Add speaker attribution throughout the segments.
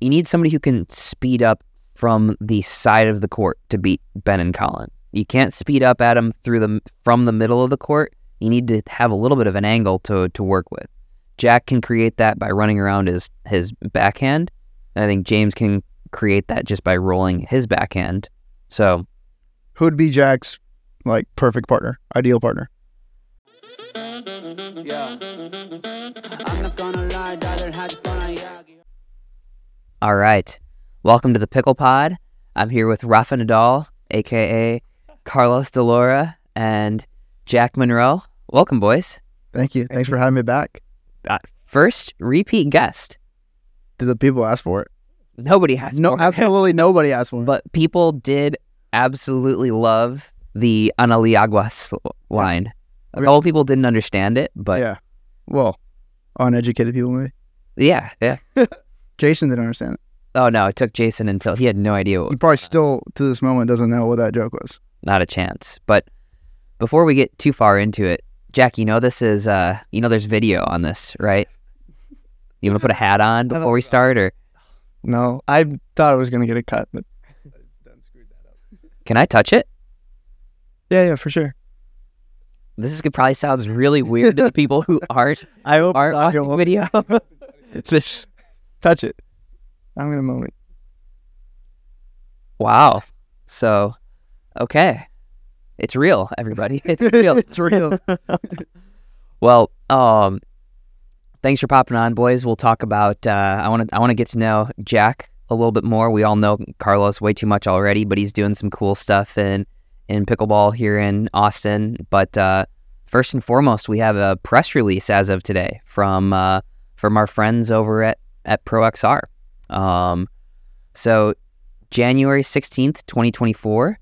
Speaker 1: you need somebody who can speed up from the side of the court to beat Ben and Colin. You can't speed up at them through the from the middle of the court. You need to have a little bit of an angle to to work with. Jack can create that by running around his his backhand, and I think James can create that just by rolling his backhand. So
Speaker 2: Who'd be Jack's like perfect partner, ideal partner?
Speaker 3: Yeah.
Speaker 1: All right. Welcome to the Pickle Pod. I'm here with Rafa Nadal, aka Carlos Di Laura, and Jack Munro. Welcome, boys.
Speaker 2: Thank you. Thanks for having me back.
Speaker 1: Uh, first repeat guest.
Speaker 2: Did the people ask for it?
Speaker 1: Nobody has
Speaker 2: No, absolutely nobody asked for it.
Speaker 1: but people did absolutely love the Analiaguas line. A
Speaker 2: Okay.
Speaker 1: couple people didn't understand it, but
Speaker 2: yeah. Well, uneducated people maybe.
Speaker 1: yeah, yeah.
Speaker 2: Jason didn't understand it.
Speaker 1: Oh no, it took Jason until he had no idea what
Speaker 2: He probably still to this moment doesn't know what that joke was.
Speaker 1: not a chance. But before we get too far into it, Jack, you know this is uh you know there's video on this, right? You want to put a hat on before we start or
Speaker 4: No, I thought I was gonna get a cut, but
Speaker 1: can I touch it?
Speaker 4: yeah, yeah, for sure.
Speaker 1: This is probably sounds really weird to the people who aren't
Speaker 4: I hope
Speaker 1: aren't
Speaker 4: it's audio
Speaker 1: watching
Speaker 4: won't
Speaker 1: video. This-
Speaker 4: touch it. I'm gonna moment.
Speaker 1: wow. So, okay. It's real, everybody. It's real.
Speaker 2: it's real.
Speaker 1: Well, um, thanks for popping on, boys. We'll talk about. Uh, I want to. I want to get to know Jack a little bit more. We all know Carlos way too much already, but he's doing some cool stuff in in pickleball here in Austin. But uh, first and foremost, we have a press release as of today from uh, from our friends over at at ProXR. Um, so January sixteenth, twenty twenty four.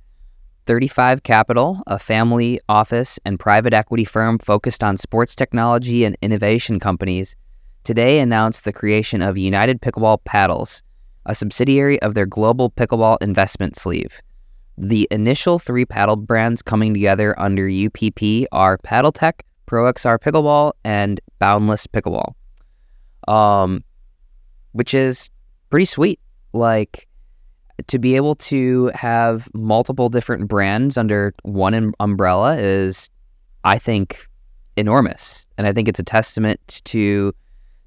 Speaker 1: 35 Capital, a family office and private equity firm focused on sports technology and innovation companies, today announced the creation of United Pickleball Paddles, a subsidiary of their global pickleball investment sleeve. The initial three paddle brands coming together under UPP are Paddletek, ProXR Pickleball, and Boundless Pickleball. Um, which is pretty sweet. Like, to be able to have multiple different brands under one um- umbrella is, I think, enormous, and I think it's a testament to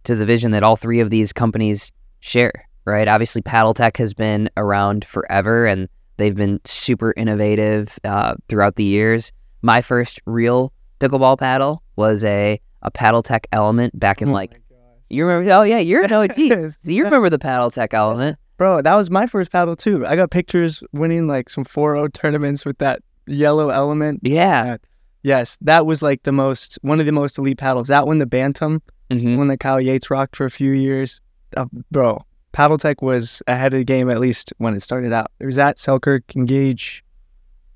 Speaker 1: to the vision that all three of these companies share. Right? Obviously, Paddletek has been around forever, and they've been super innovative uh, throughout the years. My first real pickleball paddle was a a Paddletek Element back in like you remember? Oh yeah, you're no, geez, you remember the Paddletek Element?
Speaker 4: Bro, that was my first paddle too. I got pictures winning like some 4-0 tournaments with that yellow element.
Speaker 1: Yeah.
Speaker 4: Yes, that was like the most one of the most elite paddles. That one, the Bantam,
Speaker 1: hmm
Speaker 4: one that Kyle Yates rocked for a few years. Uh, bro, Paddletek was ahead of the game at least when it started out. There was that Selkirk, Engage.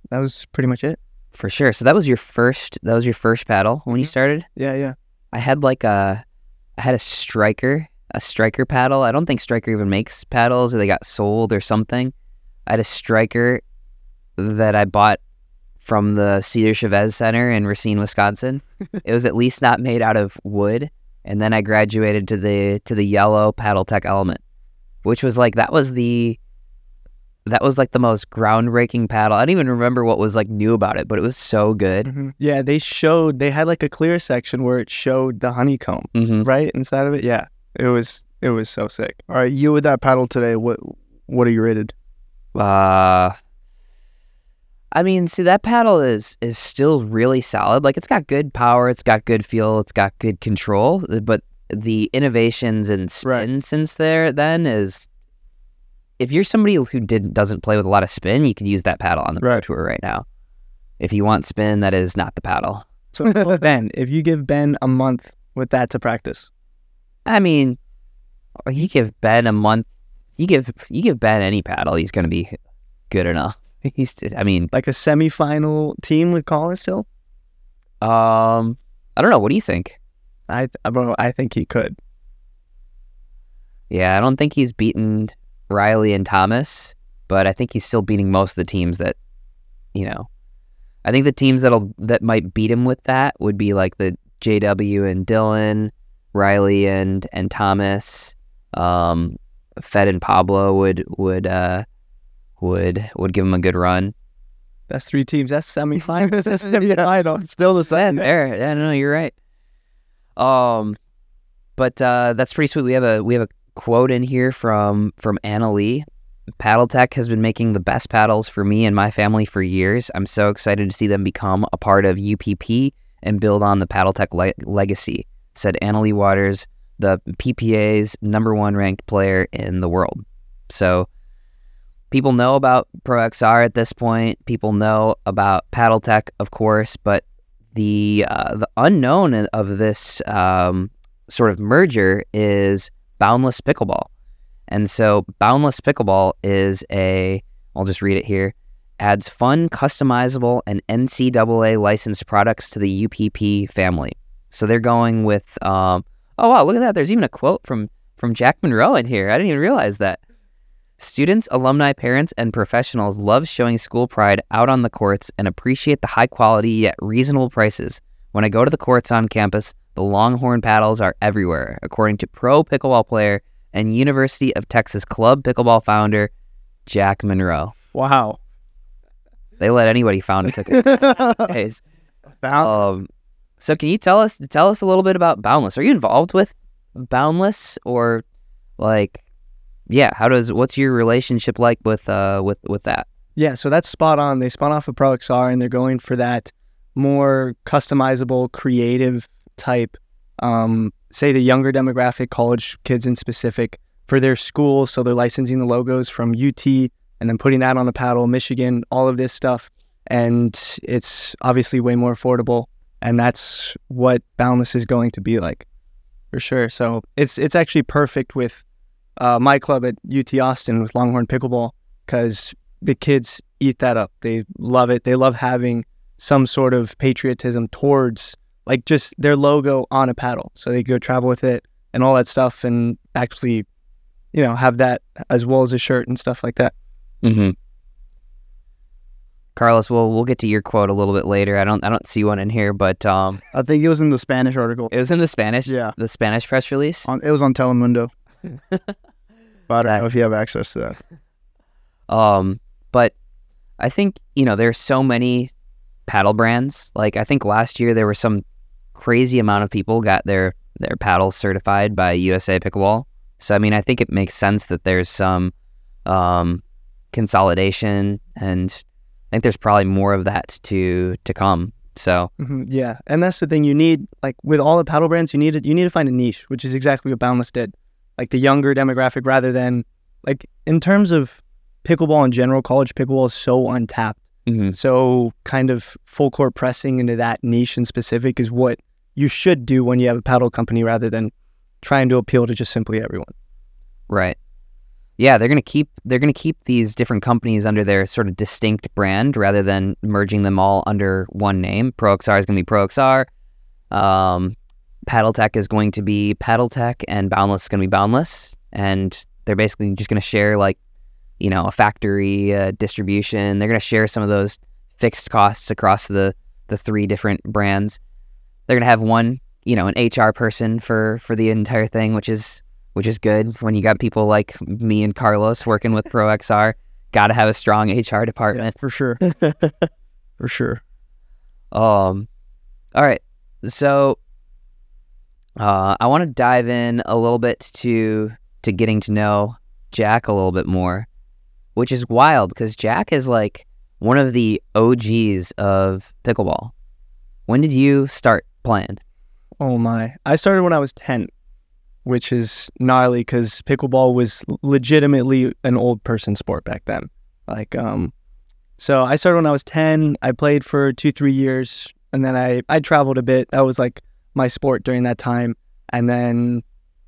Speaker 4: That was pretty much it.
Speaker 1: For sure. So that was your first. That was your first paddle when you
Speaker 4: Mhm.
Speaker 1: started.
Speaker 4: Yeah, yeah.
Speaker 1: I had like a, I had a striker, a striker paddle. I don't think Striker even makes paddles, or they got sold or something. I had a striker that I bought from the Cesar Chavez Center in Racine, Wisconsin. it was at least not made out of wood. And then I graduated to the to the yellow Paddletek Element, which was like that was the that was like the most groundbreaking paddle. I don't even remember what was like new about it, but it was so good.
Speaker 4: Mhm. Yeah, they showed they had like a clear section where it showed the honeycomb
Speaker 1: Mm-hmm.
Speaker 4: right inside of it. Yeah, it was it was so sick.
Speaker 2: All right, you with that paddle today. What what are you rated?
Speaker 1: Uh, I mean, see that paddle is is still really solid. Like it's got good power, it's got good feel, it's got good control. But the innovations and spin
Speaker 4: Right.
Speaker 1: since there then is, if you're somebody who didn't doesn't play with a lot of spin, you could use that paddle on the pro
Speaker 2: Right.
Speaker 1: tour right now. If you want spin, that is not the paddle.
Speaker 4: So Ben, if you give Ben a month with that to practice,
Speaker 1: I mean, you give Ben a month, you give you give Ben any paddle, he's gonna be good enough. He's, I mean,
Speaker 4: like a semifinal team with Colin still,
Speaker 1: um, I don't know. What do you think?
Speaker 4: I bro, I think he could.
Speaker 1: Yeah, I don't think he's beaten Riley and Thomas, but I think he's still beating most of the teams that, you know, I think the teams that'll that might beat him with that would be like the JW and Dylan, Riley and and Thomas. Um, Fed and Pablo would would uh, would would give him a good run.
Speaker 4: That's three teams. That's semifinals. That's
Speaker 2: Yeah.
Speaker 4: semifinals.
Speaker 2: Still the
Speaker 1: Yeah,
Speaker 2: same.
Speaker 1: there. Yeah, no, you're right. Um, but uh, that's pretty sweet. We have a we have a quote in here from from Anna Leigh. Paddle Tech has been making the best paddles for me and my family for years. I'm so excited to see them become a part of UPP and build on the Paddletek le- legacy," said Anna Leigh Waters, the PPA's number one ranked player in the world. So people know about ProXR at this point. People know about Paddletek, of course, but the uh, the unknown of this um, sort of merger is Boundless Pickleball. And so Boundless Pickleball is a, I'll just read it here, adds fun, customizable, and NCAA licensed products to the UPP family. So they're going with, um, oh wow, look at that. There's even a quote from from Jack Munro in here. I didn't even realize that. Students, alumni, parents, and professionals love showing school pride out on the courts and appreciate the high quality yet reasonable prices. When I go to the courts on campus, the Longhorn paddles are everywhere, according to pro pickleball player and University of Texas Club pickleball founder Jack Munro.
Speaker 4: Wow.
Speaker 1: They let anybody found a pickleball. Um, so can you tell us tell us a little bit about Boundless? Are you involved with Boundless or like yeah, how does what's your relationship like with uh with with that?
Speaker 4: Yeah, so that's spot on. They spun off a of ProXR and they're going for that more customizable, creative type, um, say the younger demographic, college kids in specific, for their schools. So they're licensing the logos from UT and then putting that on a paddle, Michigan, all of this stuff. And it's obviously way more affordable. And that's what Boundless is going to be like for sure. So it's it's actually perfect with uh, my club at UT Austin with Longhorn Pickleball because the kids eat that up. They love it. They love having some sort of patriotism towards like just their logo on a paddle. So they go travel with it and all that stuff and actually, you know, have that as well as a shirt and stuff like that.
Speaker 1: Mm-hmm. Carlos, we'll we'll get to your quote a little bit later. I don't I don't see one in here, but um,
Speaker 2: I think it was in the Spanish article.
Speaker 1: it was in the Spanish.
Speaker 2: Yeah.
Speaker 1: the Spanish press release.
Speaker 2: On, it was on Telemundo. but I don't know if you have access to that.
Speaker 1: Um, but I think you know there's so many paddle brands. Like I think last year there were some crazy amount of people got their their paddles certified by USA Pickleball. So I mean I think it makes sense that there's some um, consolidation, and I think there's probably more of that to to come. So
Speaker 4: hmm Yeah, and that's the thing. You need like with all the paddle brands, you need to, you need to find a niche, which is exactly what Boundless did. Like the younger demographic, rather than like in terms of pickleball in general, college pickleball is so untapped. So kind of full court pressing into that niche in specific is what you should do when you have a paddle company, rather than trying to appeal to just simply everyone.
Speaker 1: Right. Yeah, they're gonna keep they're gonna keep these different companies under their sort of distinct brand rather than merging them all under one name. ProXR is gonna be ProXR. Um, Paddletek is going to be Paddletek, and Boundless is gonna be Boundless, and they're basically just gonna share like, you know, a factory uh, distribution. They're gonna share some of those fixed costs across the the three different brands. They're gonna have one, you know, an HR person for for the entire thing, which is which is good when you got people like me and Carlos working with ProXR. Got to have a strong HR department.
Speaker 2: for sure. for sure.
Speaker 1: Um, all right, so uh, I want to dive in a little bit to to getting to know Jack a little bit more, which is wild because Jack is like one of the OGs of pickleball. When did you start playing?
Speaker 4: Oh my! I started when I was ten, which is gnarly because pickleball was legitimately an old person sport back then. Like, um, so I started when I was ten. I played for two, three years, and then I I traveled a bit. That was like my sport during that time. And then,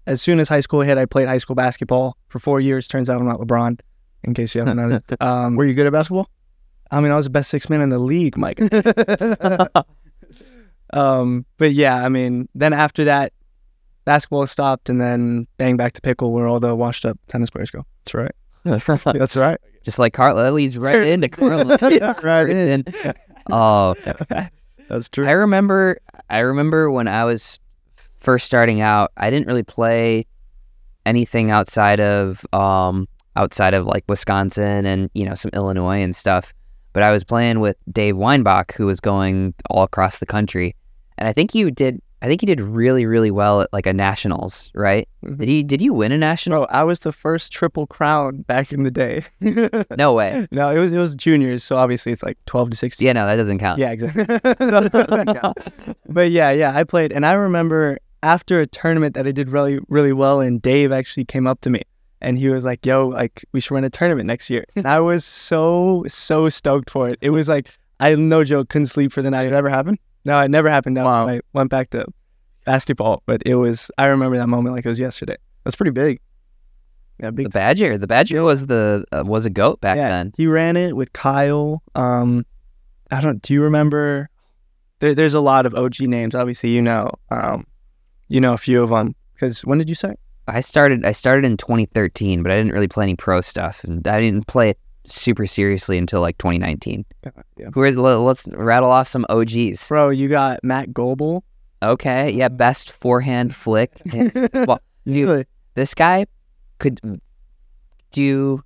Speaker 4: as soon as high school hit, I played high school basketball for four years. Turns out I'm not LeBron, in case you haven't known. Um,
Speaker 2: Were you good at basketball?
Speaker 4: I mean, I was the best six man in the league, Mike. Um, but yeah, I mean, then after that, basketball stopped, and then bang back to pickle, where all the washed up tennis players go.
Speaker 2: That's right. That's right.
Speaker 1: Just like Carlos, that leads right into Carlos.
Speaker 2: Yeah, right in.
Speaker 1: Oh,
Speaker 2: That's true.
Speaker 1: I remember I remember when I was first starting out, I didn't really play anything outside of um outside of like Wisconsin and you know some Illinois and stuff. But I was playing with Dave Weinbach, who was going all across the country, and I think you did. I think you did really, really well at like a nationals, right?
Speaker 4: Mhm.
Speaker 1: Did you did you win a national?
Speaker 4: Bro, I was the first triple crown back in the day.
Speaker 1: No way.
Speaker 4: no, it was it was juniors, so obviously it's like twelve to sixteen.
Speaker 1: Yeah, no, that doesn't count.
Speaker 4: Yeah, exactly. but yeah, yeah, I played, and I remember after a tournament that I did really, really well, and Dave actually came up to me, and he was like, "Yo, like we should run a tournament next year." And I was so, so stoked for it. It was like I no joke couldn't sleep for the night.
Speaker 2: It ever happened?
Speaker 4: No, it never happened.
Speaker 2: Wow.
Speaker 4: I went back to basketball, but it was. I remember that moment like it was yesterday.
Speaker 2: That's pretty big.
Speaker 4: Yeah,
Speaker 1: The. Badger, the Badger was the uh, was a goat back
Speaker 4: yeah,
Speaker 1: then.
Speaker 4: he ran it with Kyle. Um, I don't. Do you remember? There, there's a lot of OG names. Obviously, you know. Um, you know a few of them. Because when did you start?
Speaker 1: I started I started in 2013, but I didn't really play any pro stuff, and I didn't play it super seriously until like 2019.
Speaker 4: Yeah.
Speaker 1: Who are, let's rattle off some OGs.
Speaker 4: Bro, you got Matt Goebel.
Speaker 1: Okay, yeah, best forehand flick. well, dude,
Speaker 4: Really?
Speaker 1: this guy could do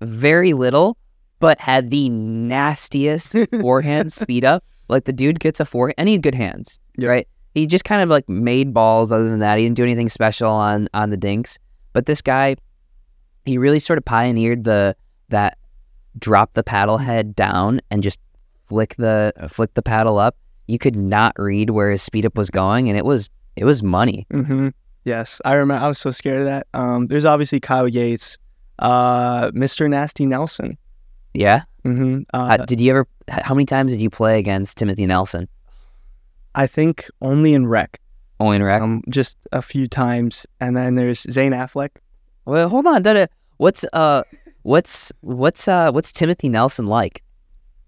Speaker 1: very little, but had the nastiest forehand speed up. Like the dude gets a forehand, and he had good hands,
Speaker 4: Yeah.
Speaker 1: right? He just kind of like made balls. Other than that, he didn't do anything special on on the dinks. But this guy, he really sort of pioneered the that drop the paddle head down and just flick the flick the paddle up. You could not read where his speed up was going, and it was it was money.
Speaker 4: Mm-hmm. Yes, I remember. I was so scared of that. Um, there's obviously Kyle Yates, uh, Mr. Nasty Nelson.
Speaker 1: Yeah.
Speaker 4: Mm-hmm.
Speaker 1: Uh,
Speaker 4: Uh,
Speaker 1: did you ever? How many times did you play against Timothy Nelson?
Speaker 4: I think only in rec.
Speaker 1: Only in rec.
Speaker 4: Um, just a few times, and then there's Zane Affleck.
Speaker 1: well, hold on. da- What's uh, what's what's uh, what's Timothy Nelson like?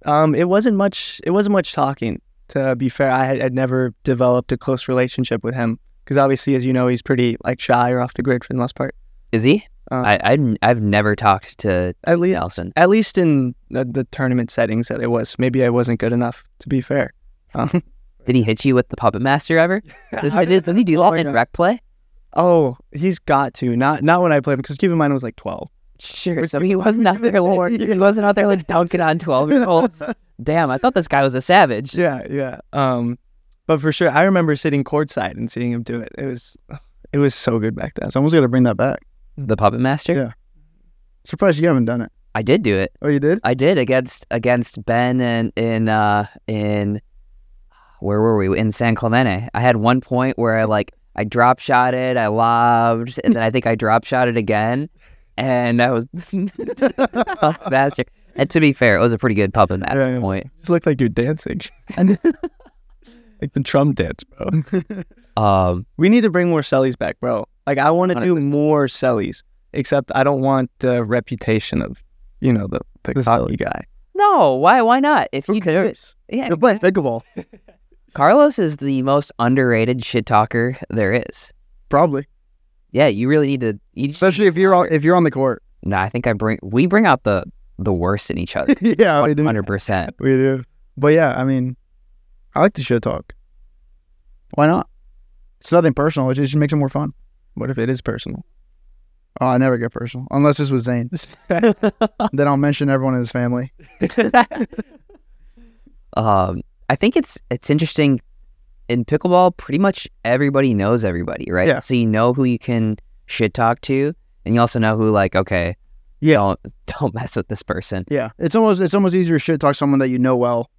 Speaker 4: Um, it wasn't much. It wasn't much talking. To be fair, I had I'd never developed a close relationship with him because obviously, as you know, he's pretty like shy or off the grid for the most part.
Speaker 1: Is he?
Speaker 4: Uh,
Speaker 1: I I've, I've never talked to
Speaker 4: At least,
Speaker 1: Nelson.
Speaker 4: at least in the, the tournament settings that it was. Maybe I wasn't good enough. To be fair. Um,
Speaker 1: Did he hit you with the puppet master ever? Does, does, does he do
Speaker 4: Oh
Speaker 1: that
Speaker 4: my
Speaker 1: in rec play?
Speaker 4: oh, he's got to not not when I played him because keep in mind I was like twelve.
Speaker 1: Sure. So he wasn't out there, Lord. He wasn't out there like dunking on twelve year olds. Damn, I thought this guy was a savage.
Speaker 4: Yeah, yeah. Um, but for sure, I remember sitting courtside and seeing him do it. It was it was so good back then.
Speaker 2: Someone's got to bring that back.
Speaker 1: The puppet master.
Speaker 2: Yeah. Surprised you haven't done it.
Speaker 1: I did do it.
Speaker 2: Oh, you did?
Speaker 1: I did against against Ben and in uh in where were we in San Clemente. I had one point where I like I drop shot it, I lobbed, and then I think I drop shot it again, and I was master. And to be fair, it was a pretty good puppet master
Speaker 4: Yeah, yeah.
Speaker 1: point.
Speaker 4: just looked like you're dancing, like the Trump dance, bro.
Speaker 1: Um,
Speaker 4: we need to bring more sellies back, bro. Like I want to do more sellies, except I don't want the reputation of, you know, the the cocky guy.
Speaker 1: no, why why not? If
Speaker 2: Who
Speaker 1: you do it- yeah,
Speaker 2: You're playing pickleball.
Speaker 1: Carlos is the most underrated shit talker there is.
Speaker 2: Probably.
Speaker 1: Yeah, you really need to. You
Speaker 2: Especially if you're on, if you're on the court.
Speaker 1: nah, I think I bring we bring out the the worst in each other.
Speaker 2: yeah, we do.
Speaker 1: Hundred percent.
Speaker 2: We do. But yeah, I mean, I like to shit talk. Why not? It's nothing personal. It just makes it more fun.
Speaker 4: What if it is personal?
Speaker 2: Oh, I never get personal unless this was Zane. then I'll mention everyone in his family.
Speaker 1: um, I think it's it's interesting in pickleball. Pretty much everybody knows everybody, right?
Speaker 2: Yeah.
Speaker 1: So you know who you can shit talk to, and you also know who like okay,
Speaker 2: Yeah.
Speaker 1: don't don't mess with this person.
Speaker 2: Yeah, it's almost it's almost easier to shit talk someone that you know well,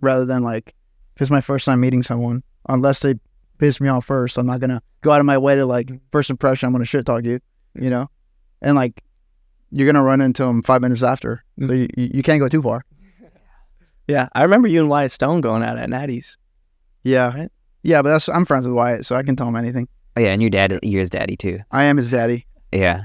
Speaker 2: rather than like if it's my first time meeting someone. Unless they piss me off first, I'm not gonna go out of my way to like mm-hmm. first impression. I'm gonna shit talk you, you know, and like you're gonna run into them five minutes after, so you, you you can't go too far.
Speaker 4: Yeah, I remember you and Wyatt Stone going out at Natty's.
Speaker 2: Yeah,
Speaker 4: Right.
Speaker 2: yeah, but that's I'm friends with Wyatt, so I can tell him anything.
Speaker 1: Oh, yeah, and your dad, you're his daddy too.
Speaker 2: I am his daddy.
Speaker 1: Yeah.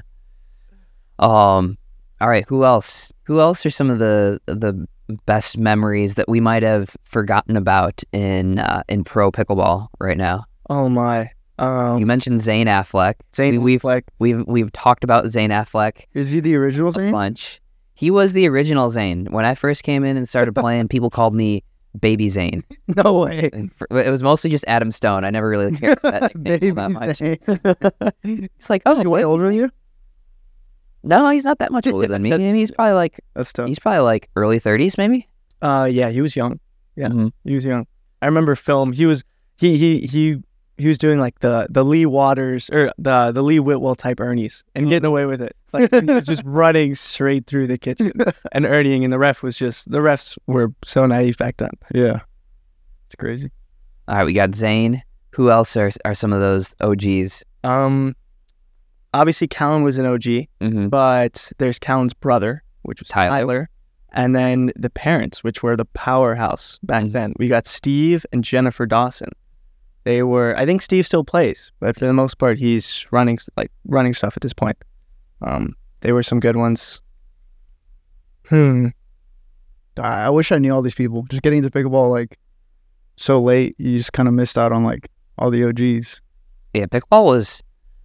Speaker 1: Um. All right. Who else? Who else are some of the the best memories that we might have forgotten about in uh, in pro pickleball right now?
Speaker 4: Oh my. Um,
Speaker 1: You mentioned Zane Affleck.
Speaker 4: Zane
Speaker 1: we- we've-
Speaker 4: Affleck.
Speaker 1: We've we've talked about Zane Affleck
Speaker 2: Is he the original
Speaker 1: a
Speaker 2: Zane?
Speaker 1: bunch. He was the original Zane. When I first came in and started playing, people called me Baby Zane.
Speaker 2: No way.
Speaker 1: It was mostly just Adam Stone. I never really cared that all that much.
Speaker 2: Zane.
Speaker 1: He's like, oh,
Speaker 2: way older than you?
Speaker 1: no, he's not that much older than me. I mean, he's probably like
Speaker 4: That's tough.
Speaker 1: he's probably like early thirties, maybe.
Speaker 4: Uh, yeah, he was young. Yeah.
Speaker 1: Mhm.
Speaker 4: He was young. I remember film. He was he he he he was doing like the the Leigh Waters or the the Lee Whitwell type Ernie's and getting away with it. Like he was just running straight through the kitchen and Ernieing, and the ref was just the refs were so naive back then.
Speaker 2: Yeah.
Speaker 4: It's crazy.
Speaker 1: All right, we got Zane. Who else are are some of those OGs?
Speaker 4: Um, obviously Callan was an OG,
Speaker 1: Mm-hmm.
Speaker 4: but there's Callan's brother, which was
Speaker 1: Tyler.
Speaker 4: Tyler. And then the parents, which were the powerhouse back
Speaker 1: Mhm.
Speaker 4: then. We got Steve and Jennifer Dawson. They were, I think Steve still plays, but for the most part, he's running like running stuff at this point. Um, they were some good ones.
Speaker 2: Hmm. I I wish I knew all these people. Just getting into pickleball like so late, you just kind of missed out on like all the OGs.
Speaker 1: Yeah, pickleball was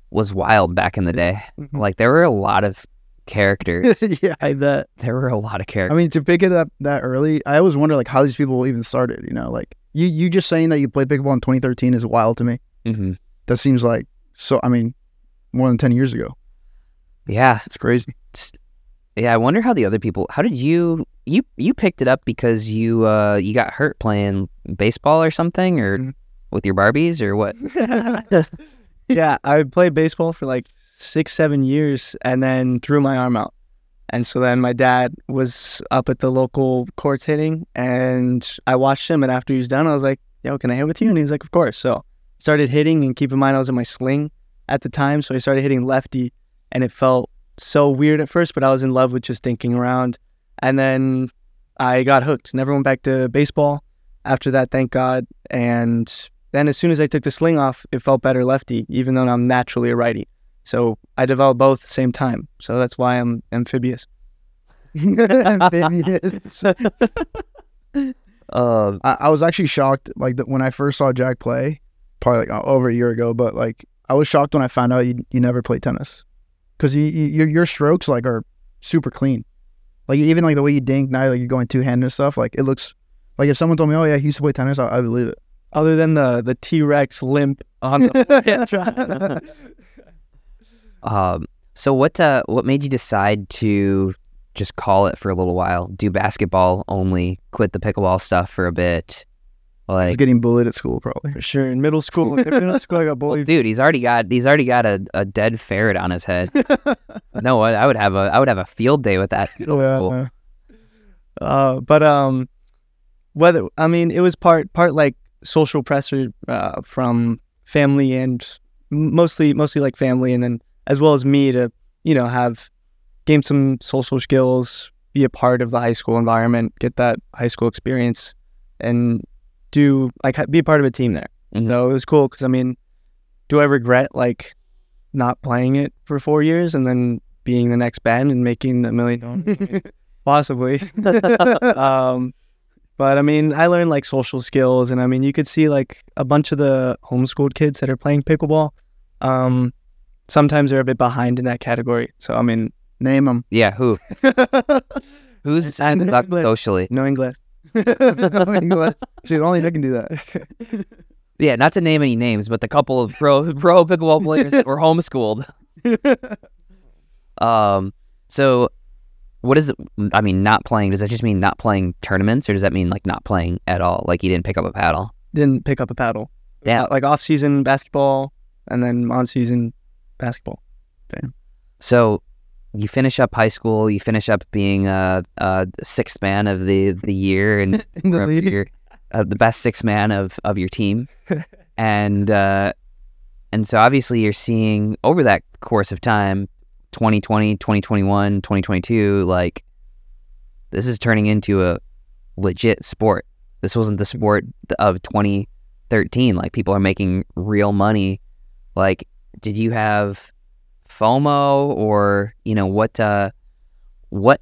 Speaker 1: was wild back in the day.
Speaker 4: Mhm.
Speaker 1: Like there were a lot of characters.
Speaker 2: yeah, I bet.
Speaker 1: there were a lot of characters.
Speaker 2: I mean, to pick it up that early, I always wonder like how these people even started. You know, like you you just saying that you played pickleball in 2013 is wild to me.
Speaker 1: hmm
Speaker 2: That seems like so. I mean, more than 10 years ago.
Speaker 1: Yeah,
Speaker 2: It's crazy.
Speaker 1: yeah. I wonder how the other people. How did you you you picked it up because you uh you got hurt playing baseball or something or
Speaker 4: Mhm.
Speaker 1: with your Barbies or what?
Speaker 4: yeah, I played baseball for like six, seven years and then threw my arm out. And so then my dad was up at the local courts hitting and I watched him. And after he was done, I was like, yo, can I hit with you? And he's like, of course. So started hitting and keep in mind, I was in my sling at the time. So I started hitting lefty and it felt so weird at first, but I was in love with just dinking around. And then I got hooked. Never went back to baseball after that, thank God. And then as soon as I took the sling off, it felt better lefty, even though I'm naturally a righty. So I developed both at the same time. So that's why I'm amphibious.
Speaker 2: Amphibious.
Speaker 1: Uh,
Speaker 2: I, I was actually shocked like that when I first saw Jack play, probably like over a year ago. But like I was shocked when I found out you you never played tennis because you, you your your strokes like are super clean. Like even like the way you dink now, like you're going two handed and stuff. Like it looks like if someone told me, oh yeah, he used to play tennis, I, I believe it.
Speaker 4: Other than the the T Rex limp on the
Speaker 1: um. So what uh what made you decide to just call it for a little while, do basketball only, quit the pickleball stuff for a bit?
Speaker 2: I was
Speaker 1: Like,
Speaker 2: getting bullied at school probably.
Speaker 4: for sure. In middle school, in middle school, I got
Speaker 1: well,
Speaker 4: bullied.
Speaker 1: dude, he's already got he's already got a, a dead ferret on his head. no, I, I would have a I would have a field day with that.
Speaker 2: Oh, yeah,
Speaker 1: Cool.
Speaker 2: uh,
Speaker 4: Uh, but um, whether I mean, it was part part like social pressure uh, from family and mostly mostly like family, and then as well as me to you know have gain some social skills, be a part of the high school environment, get that high school experience, and do like be a part of a team there.
Speaker 1: Mhm.
Speaker 4: So it was cool because I mean, do I regret like not playing it for four years and then being the next band and making a million dollars? Possibly. um, but I mean, I learned like social skills, and I mean, you could see like a bunch of the homeschooled kids that are playing pickleball. Um, sometimes they're a bit behind in that category. So I mean,
Speaker 2: name them.
Speaker 1: Yeah, who who's
Speaker 4: And-
Speaker 1: stuck socially?
Speaker 4: no English.
Speaker 2: See, the only they can do that.
Speaker 1: Yeah, not to name any names, but the couple of pro pro pickleball players that were homeschooled. Um, so what is it? I mean, not playing. Does that just mean not playing tournaments, or does that mean like not playing at all? Like you didn't pick up a paddle?
Speaker 4: Didn't pick up a paddle. Uh, like off season basketball, and then on season basketball.
Speaker 1: So you finish up high school. You finish up being a, a sixth man of the the year and
Speaker 2: the
Speaker 1: your- uh, the best sixth man of of your team, and uh, and so obviously you're seeing over that course of time, 2020, 2021, 2022, like this is turning into a legit sport. This wasn't the sport of 2013. Like people are making real money. Like, did you have FOMO or you know what? Uh, what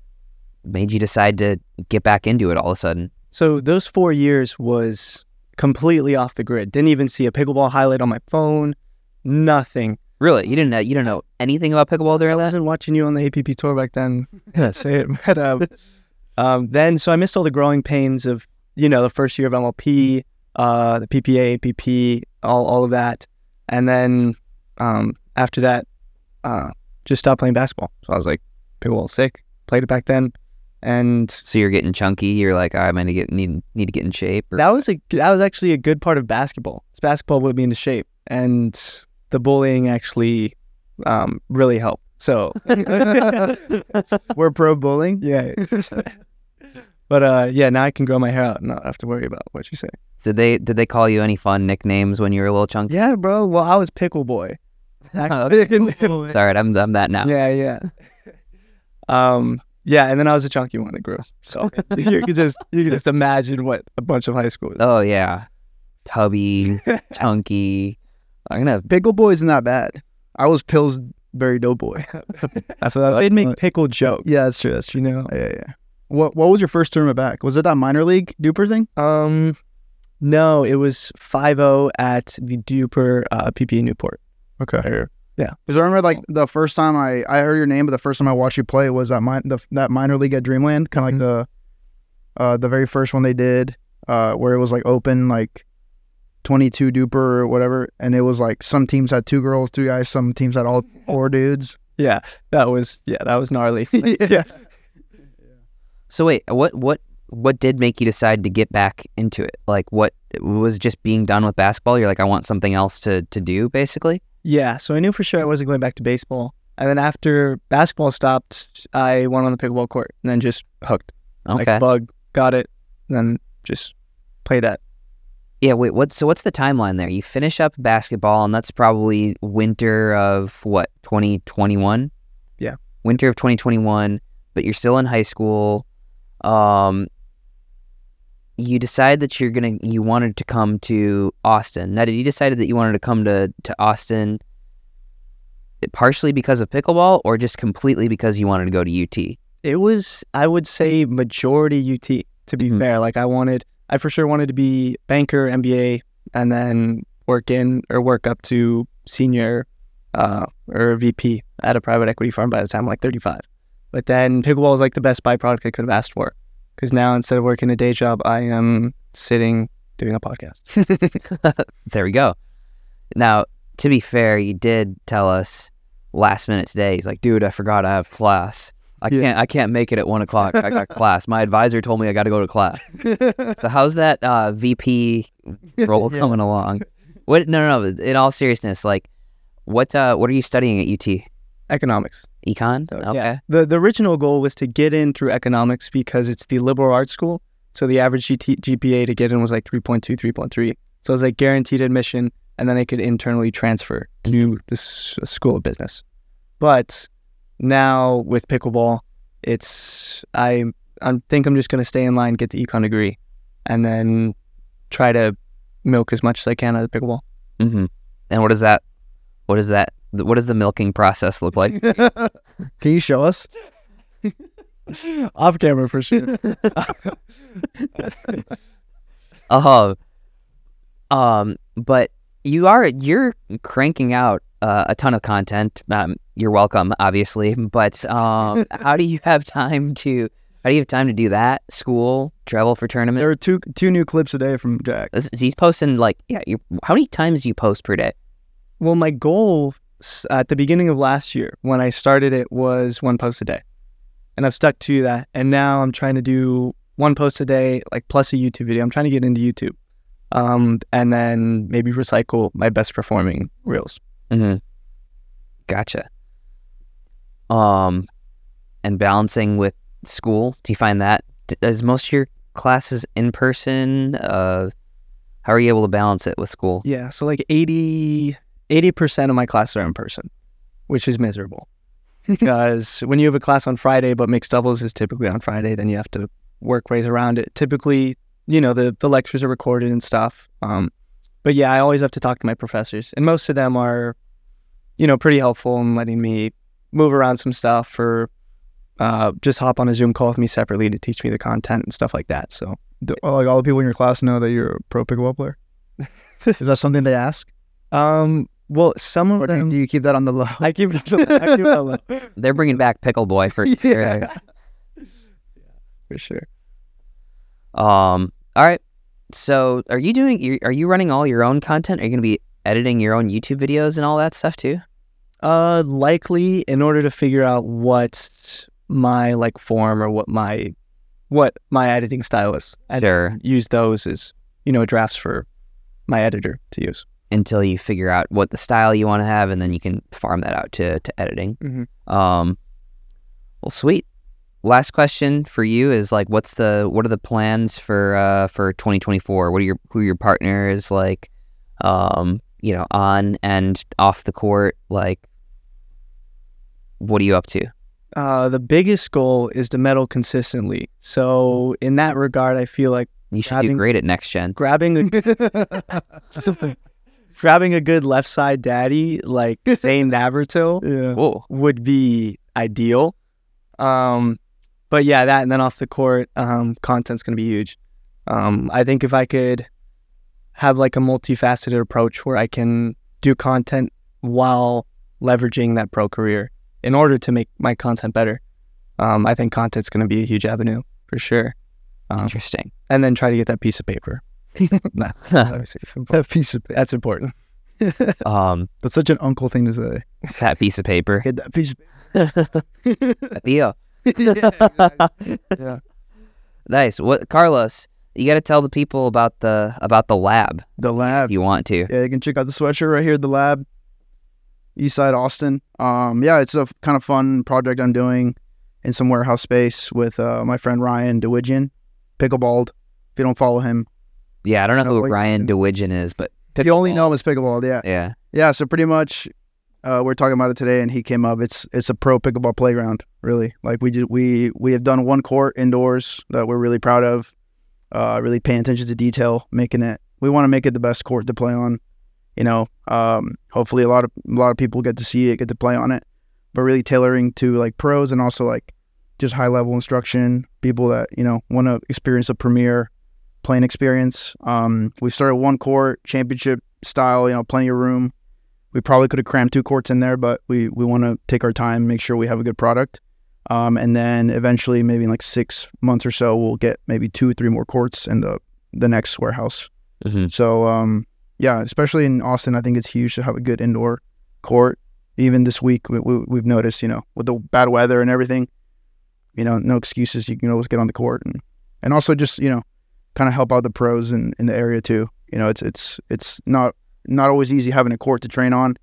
Speaker 1: made you decide to get back into it all of a sudden?
Speaker 4: So those four years was completely off the grid. Didn't even see a pickleball highlight on my phone. Nothing.
Speaker 1: Really, you didn't know, you didn't know anything about pickleball during
Speaker 4: I wasn't watching you on the APP tour back then. Yeah, say it. But um, um, then, so I missed all the growing pains of you know, the first year of MLP, uh, the PPA, APP, all all of that, and then um, after that, uh, just stopped playing basketball. So I was like, pickleball sick. Played it back then, and
Speaker 1: So you're getting chunky. You're like, I'm gonna get need need to get in shape. Or,
Speaker 4: that was a that was actually a good part of basketball. It's basketball put me into shape, and the bullying actually um, really helped. So
Speaker 2: We're pro bullying.
Speaker 4: yeah, but uh, yeah, now I can grow my hair out and not have to worry about what you say.
Speaker 1: did they did they call you any fun nicknames when you were a little chunky?
Speaker 4: Yeah, bro. Well, I was pickle boy.
Speaker 1: Sorry, I'm I'm that now.
Speaker 4: Yeah, yeah. Um, yeah, and then I was a chunky one that grew. So you could just you could just imagine what a bunch of high school.
Speaker 1: Oh yeah, tubby, chunky. I'm gonna. have...
Speaker 2: Pickle boy isn't that bad. I was Pillsbury Doughboy.
Speaker 4: That's what they'd make pickle jokes.
Speaker 2: Yeah, that's true. That's true.
Speaker 4: You know.
Speaker 2: Yeah, yeah. What What was your first tournament back? Was it that minor league DUPR thing?
Speaker 4: Um, no, it was 5-0 at the DUPR uh, PPA Newport.
Speaker 2: Okay.
Speaker 4: Or- yeah.
Speaker 2: Because I remember like the first time I, I heard your name, but the first time I watched you play was that min- the, that minor league at Dreamland, kind of like the uh the very first one they did, uh where it was like open like twenty two DUPR or whatever, and it was like some teams had two girls, two guys, some teams had all four dudes.
Speaker 4: Yeah, that was yeah, that was gnarly.
Speaker 2: yeah.
Speaker 1: So wait, what what what did make you decide to get back into it? Like, what was just being done with basketball? You're like, I want something else to to do, basically.
Speaker 4: Yeah, so I knew for sure I wasn't going back to baseball. And then after basketball stopped, I went on the pickleball court and then just hooked.
Speaker 1: Okay.
Speaker 4: Like bug, got it, and then just played at.
Speaker 1: Yeah, wait, what so what's the timeline there? You finish up basketball and that's probably winter of what, 2021?
Speaker 4: Yeah.
Speaker 1: Winter of 2021, but you're still in high school. Um you decide that you're to you wanted to come to Austin. Now, did you decided that you wanted to come to to Austin partially because of pickleball or just completely because you wanted to go to UT?
Speaker 4: It was, I would say, majority UT. To be
Speaker 1: Mhm.
Speaker 4: fair, like I wanted, I for sure wanted to be banker, MBA, and then work in or work up to senior uh, or VP at a private equity firm by the time I'm like 35. But then pickleball was like the best byproduct I could have asked for. Because now instead of working a day job, I am sitting doing a podcast.
Speaker 1: There we go. Now, to be fair, you did tell us last minute today. He's like, dude, I forgot I have class. I
Speaker 4: Yeah.
Speaker 1: can't. I can't make it at one o'clock. I got class. My advisor told me I got to go to class. so how's that uh, VP role
Speaker 2: Yeah.
Speaker 1: coming along? What? No, no, no. In all seriousness, like, what? Uh, what are you studying at UT?
Speaker 4: Economics.
Speaker 1: Econ.
Speaker 4: So,
Speaker 1: Okay.
Speaker 4: yeah. The the original goal was to get in through economics because it's the liberal arts school. So the average GT, GPA to get in was like 3.2, 3.3. So it was like guaranteed admission, and then I could internally transfer to the school of business. But now with pickleball, it's I I think I'm just gonna stay in line, get the econ degree, and then try to milk as much as I can out of pickleball.
Speaker 1: Mm-hmm. And what does that? What is that? What does the milking process look like?
Speaker 2: Can you show us?
Speaker 4: Off camera for sure.
Speaker 1: Oh, um, but you are you're cranking out uh, a ton of content. Um, you're welcome, obviously. But um, how do you have time to? How do you have time to do that? School, travel for tournament.
Speaker 2: There are two two new clips a day from Jack.
Speaker 1: He's posting like yeah. How many times do you post per day?
Speaker 4: Well, my goal at the beginning of last year when I started it was one post a day. And I've stuck to that. And now I'm trying to do one post a day, like plus a YouTube video. I'm trying to get into YouTube. Um, and then maybe recycle my best performing reels.
Speaker 1: Mm-hmm. Gotcha. Um, and balancing with school. Do you find that is most of your classes in person? Uh, how are you able to balance it with school?
Speaker 4: Yeah. So like 80, 80% of my classes are in person, which is miserable. because when you have a class on Friday, but mixed doubles is typically on Friday, then you have to work ways around it. Typically, you know, the, the lectures are recorded and stuff. Um, but yeah, I always have to talk to my professors, and most of them are, you know, pretty helpful in letting me move around some stuff or uh, just hop on a Zoom call with me separately to teach me the content and stuff like that. So
Speaker 2: Do, like all the people in your class know that you're a pro pickleball player. Is that something they ask,
Speaker 4: Um, well, some of
Speaker 2: or
Speaker 4: them
Speaker 2: do you keep that on the low?
Speaker 4: I keep it. I keep it low,
Speaker 1: They're bringing back Pickle Boy for
Speaker 2: Yeah.
Speaker 4: for sure.
Speaker 1: Um, All right. So, are you doing? Are you running all your own content? Are you going to be editing your own YouTube videos and all that stuff too?
Speaker 4: Uh, likely in order to figure out what my like form or what my what my editing style is. I'd
Speaker 1: Sure.
Speaker 4: use those as you know drafts for my editor to use.
Speaker 1: Until you figure out what the style you want to have, and then you can farm that out to to editing.
Speaker 4: Mhm.
Speaker 1: Um. Well, sweet. Last question for you is like, what's the what are the plans for uh for 2024? What are your who are your partners like? Um, you know, on and off the court, like. What are you up to?
Speaker 4: Uh, the biggest goal is to medal consistently. So in that regard, I feel like
Speaker 1: You should do great at next gen.
Speaker 4: grabbing a grabbing a good left side daddy like Zane Navratil
Speaker 2: Yeah.
Speaker 4: Would be ideal. Um, but yeah, that and then off the court, um, content's gonna be huge. Um, I think if I could have like a multifaceted approach where I can do content while leveraging that pro career in order to make my content better, um, I think content's gonna be a huge avenue for sure. Um,
Speaker 1: Interesting.
Speaker 4: and then try to get that piece of paper.
Speaker 2: That piece of
Speaker 4: that's important.
Speaker 1: um,
Speaker 2: that's such an uncle thing to say.
Speaker 1: that piece of paper.
Speaker 2: Get that piece.
Speaker 1: Theo.
Speaker 2: Yeah.
Speaker 1: Nice. What, Carlos? You got to tell the people about the about the lab
Speaker 2: The lab.
Speaker 1: if you want to.
Speaker 2: Yeah, you can check out the sweatshirt right here the lab, Eastside Austin. Um, yeah, it's a kind of fun project I'm doing in some warehouse space with uh, my friend Ryan DeWidgeon, Pickleballed. If you don't follow him,
Speaker 1: Yeah, I don't know who. Ryan DeWidgeon is, but
Speaker 2: you only
Speaker 1: pickleball.
Speaker 2: know him as Pickleballed. Yeah,
Speaker 1: Yeah.
Speaker 2: yeah. So pretty much, uh, we're talking about it today, and he came up. It's it's a pro pickleball playground, really. Like we do, we we have done one court indoors that we're really proud of. Uh, really paying attention to detail, making it. We want to make it the best court to play on. You know, um, hopefully a lot of a lot of people get to see it, get to play on it, but really tailoring to like pros and also like just high level instruction. People that you know want to experience a premier playing experience. Um, we started one court championship style. You know, plenty of room. We probably could have crammed two courts in there, but we we want to take our time, make sure we have a good product. Um, and then eventually, maybe in like six months or so, we'll get maybe two, or three more courts in the the next warehouse.
Speaker 1: hmm
Speaker 2: So um, yeah, especially in Austin, I think it's huge to have a good indoor court. Even this week, we, we, we've noticed, you know, with the bad weather and everything, you know, no excuses. You can always get on the court and and also just you know, kind of help out the pros in, in the area too. You know, it's it's it's not not always easy having a court to train on.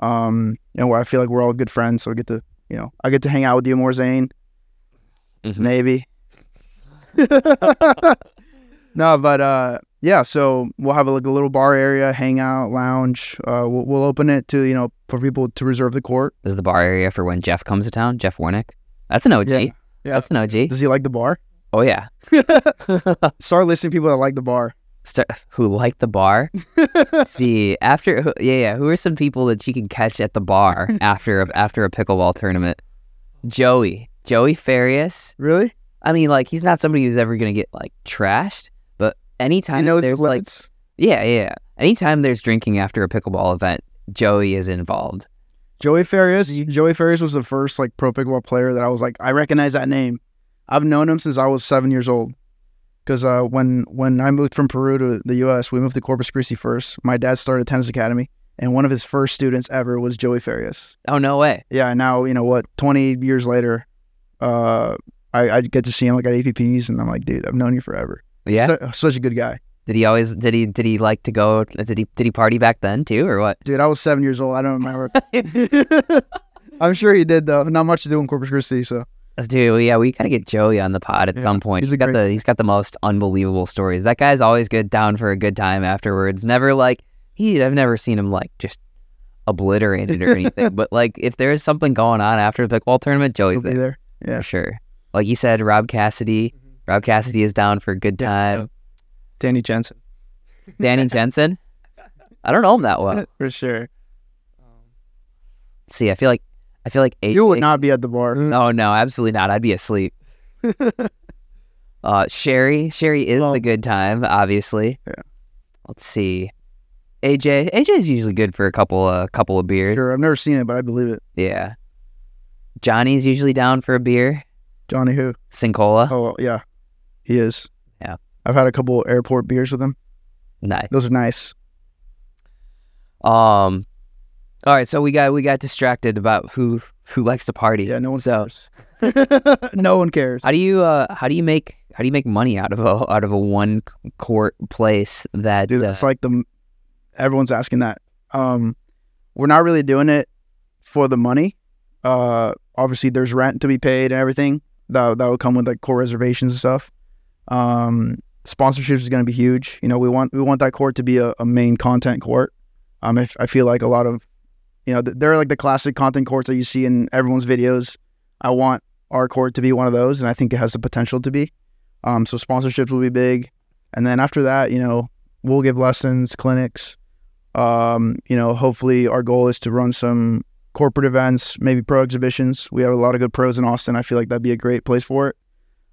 Speaker 2: Um, and where I feel like we're all good friends, so I get to you know I get to hang out with you more, Zane.
Speaker 1: Mhm.
Speaker 2: Maybe. no, but uh, yeah. So we'll have a, like a little bar area, hangout, lounge. Uh, we'll, we'll open it to you know for people to reserve the court.
Speaker 1: This is the bar area for when Jeff comes to town. Jeff Warnick. That's an OG.
Speaker 2: Yeah. Yeah.
Speaker 1: That's an OG.
Speaker 2: Does he like the bar?
Speaker 1: Oh yeah.
Speaker 2: Start listing people that like the bar.
Speaker 1: Start, who like the bar? See, after who- yeah, yeah. Who are some people that you can catch at the bar after a, after a pickleball tournament? Joey, Joey Farias.
Speaker 2: Really?
Speaker 1: I mean, like he's not somebody who's ever gonna get like trashed, but anytime there's like yeah, yeah, yeah. anytime there's drinking after a pickleball event, Joey is involved.
Speaker 2: Joey Farias. Joey Farias was the first like pro pickleball player that I was like, I recognize that name. I've known him since I was seven years old. Because uh, when when I moved from Peru to the U.S., we moved to Corpus Christi first. My dad started a tennis academy, and one of his first students ever was Joey Farias.
Speaker 1: Oh no way!
Speaker 2: Yeah, now you know what? Twenty years later, uh, I, I get to see him like at APPs, and I'm like, dude, I've known you forever.
Speaker 1: Yeah.
Speaker 2: Su- such a good guy,
Speaker 1: Did he always? Did he? Did he like to go? Did he? Did he party back then too, or what?
Speaker 2: dude. I was seven years old. I don't remember. I'm sure he did though. Not much to do in Corpus Christi, so
Speaker 1: Dude, yeah, we gotta get Joey on the pod at
Speaker 2: Yeah,
Speaker 1: some point.
Speaker 2: he's
Speaker 1: He's got the he's got the most unbelievable stories. That guy's always good down for a good time afterwards. Never like he. I've never seen him like just obliterated or anything. but like if there's something going on after the pickleball tournament, Joey's
Speaker 2: be
Speaker 1: there
Speaker 2: there. Yeah.
Speaker 1: for sure. Like you said, Rob Cassidy. Mm-hmm. Rob Cassidy is down for a good time.
Speaker 4: Danny Jensen
Speaker 1: Danny Jensen. I don't know him that well.
Speaker 4: for sure.
Speaker 1: See, I feel like I feel like
Speaker 2: You would
Speaker 1: AJ
Speaker 2: not be at the bar.
Speaker 1: No, no, absolutely not. I'd be asleep. uh, Sherry, Sherry is
Speaker 4: Well-
Speaker 1: the good time, obviously.
Speaker 2: Yeah.
Speaker 1: Let's see. AJ, AJ is usually good for a couple, uh, couple of beers.
Speaker 2: Sure, I've never seen it, but I believe it.
Speaker 1: Yeah. Johnny's usually down for a beer.
Speaker 2: Johnny who?
Speaker 1: Sincola.
Speaker 2: Oh yeah, he is. Yeah. I've had a couple airport beers with him.
Speaker 1: Nice.
Speaker 2: Those are nice.
Speaker 1: Um. All right, so we got we got distracted about who who likes to party.
Speaker 2: Yeah, no one
Speaker 1: So-
Speaker 2: cares. no one cares.
Speaker 1: How do you uh how do you make how do you make money out of a out of a one court place that
Speaker 2: Dude,
Speaker 1: uh,
Speaker 2: it's like the everyone's asking that. Um, we're not really doing it for the money. Uh, obviously there's rent to be paid and everything. That that would come with like core reservations and stuff. Um, sponsorships is going to be huge. You know, we want we want that court to be a, a main content court. Um, if, I feel like a lot of, you know, they're like the classic content courts that you see in everyone's videos. I want our court to be one of those, and I think it has the potential to be. Um, so sponsorships will be big, and then after that, you know, we'll give lessons, clinics. Um, you know, hopefully our goal is to run some corporate events, maybe pro exhibitions. We have a lot of good pros in Austin. I feel like that'd be a great place for it.